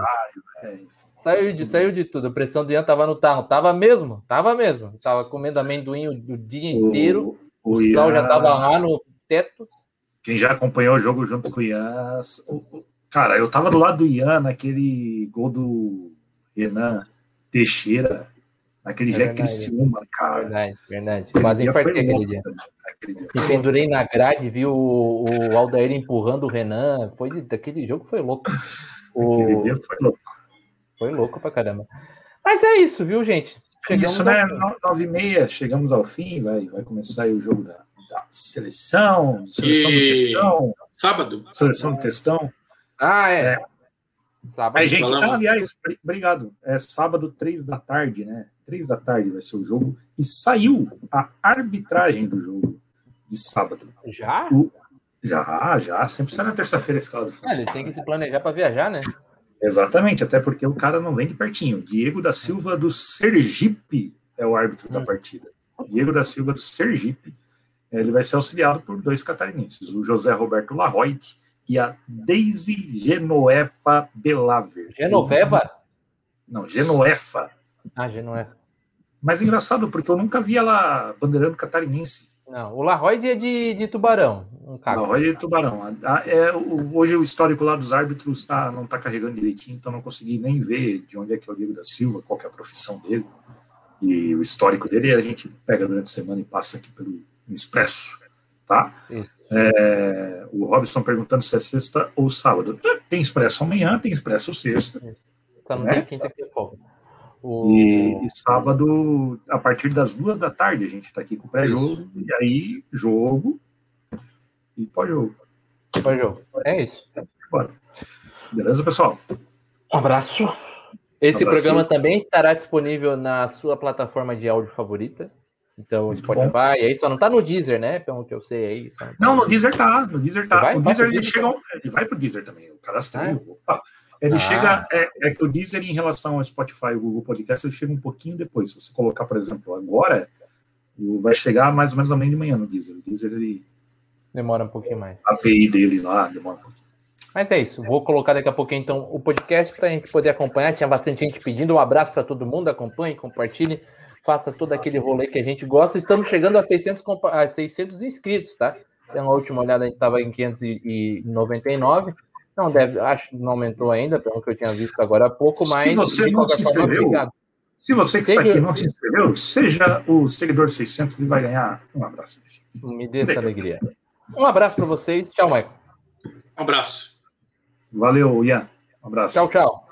É, enfim. Saiu de, saiu de tudo. A pressão do Ian tava no tarro. Tava mesmo, tava mesmo. Tava comendo amendoim o, o dia inteiro. O, o sal já Ian- tava lá no teto. Quem já acompanhou o jogo junto com o Ian. Cara, eu tava do lado do Ian naquele gol do Renan Teixeira, naquele É Jack. Criciúma, cara. Verdade, verdade. Aquele Quase infartei aquele louco, dia. Aquele dia. Me pendurei na grade, vi o, o Aldair empurrando o Renan. Foi daquele jogo foi louco. Aquele O, dia foi louco. foi louco pra caramba. Mas é isso, viu, gente? Chegamos Isso, né? Nove e meia, chegamos ao fim, vai, vai começar aí o jogo da, da seleção, seleção do E- textão, Sábado, seleção do textão. Ah, é. É. Sábado. Aí, gente, falamos. aliás, bri- obrigado. É sábado, três da tarde, né? Três da tarde vai ser o jogo. E saiu a arbitragem do jogo de sábado. Já? Já, já. Sempre sai na terça-feira esse caso. Ah, eles têm que se planejar pra viajar, né? Exatamente, até porque o cara não vem de pertinho. Diego da Silva do Sergipe é o árbitro da Hum. partida. Diego da Silva do Sergipe. Ele vai ser auxiliado por dois catarinenses, o José Roberto Larroit e a Daisy Genoefa Belaver. Genoveva? Não, Genoefa. Ah, Genoveva. Mas é engraçado, porque eu nunca vi ela bandeirando catarinense. Não, o Larroid é de, de tubarão. Um caco. Larroit e Tubarão. É, hoje o histórico lá dos árbitros tá, não está carregando direitinho, então não consegui nem ver de onde é que é o Diego da Silva, qual que é a profissão dele. E o histórico dele a gente pega durante a semana e passa aqui pelo Expresso. Tá? É, o Robson perguntando se é sexta ou sábado. Tem Expresso amanhã, tem Expresso sexta. Só não né? tem quinta que é folga. O... E, e sábado, a partir das duas da tarde, a gente está aqui com o pré-jogo. E aí, jogo e pós-jogo. Foi jogo. É isso. Bora. Beleza, pessoal? Um abraço. Esse Um abraço. programa também estará disponível na sua plataforma de áudio favorita. Então, Muito Spotify, aí só não tá no Deezer, né? Pelo que eu sei aí. tá Não, no Deezer tá. No Deezer tá. Vai? o Deezer ele Deezer, chega. Ele vai pro Deezer também. O cadastro. Ah. Ele Ah. chega. É, é que o Deezer, em relação ao Spotify e o Google Podcast, ele chega um pouquinho depois. Se você colocar, por exemplo, agora, vai chegar mais ou menos amanhã de manhã no Deezer. O Deezer, ele, Demora um pouquinho mais. a API dele lá demora um pouquinho. Mas é isso. Vou colocar daqui a pouquinho, então, o podcast para a gente poder acompanhar. Tinha bastante gente pedindo. Um abraço para todo mundo. Acompanhe, compartilhe. Faça todo aquele rolê que a gente gosta. Estamos chegando a 600, compa- a 600 inscritos, tá? Tem uma última olhada, a gente estava em 599. Não deve, acho que não aumentou ainda, pelo que eu tinha visto agora há pouco, mas você de não se inscreveu, obrigado. Se você que está aqui não se inscreveu, seja o seguidor 600 e vai ganhar um abraço. Me dê essa alegria. Um abraço para vocês. Tchau, Michael. Um abraço. Valeu, Ian. Um abraço. Tchau, tchau.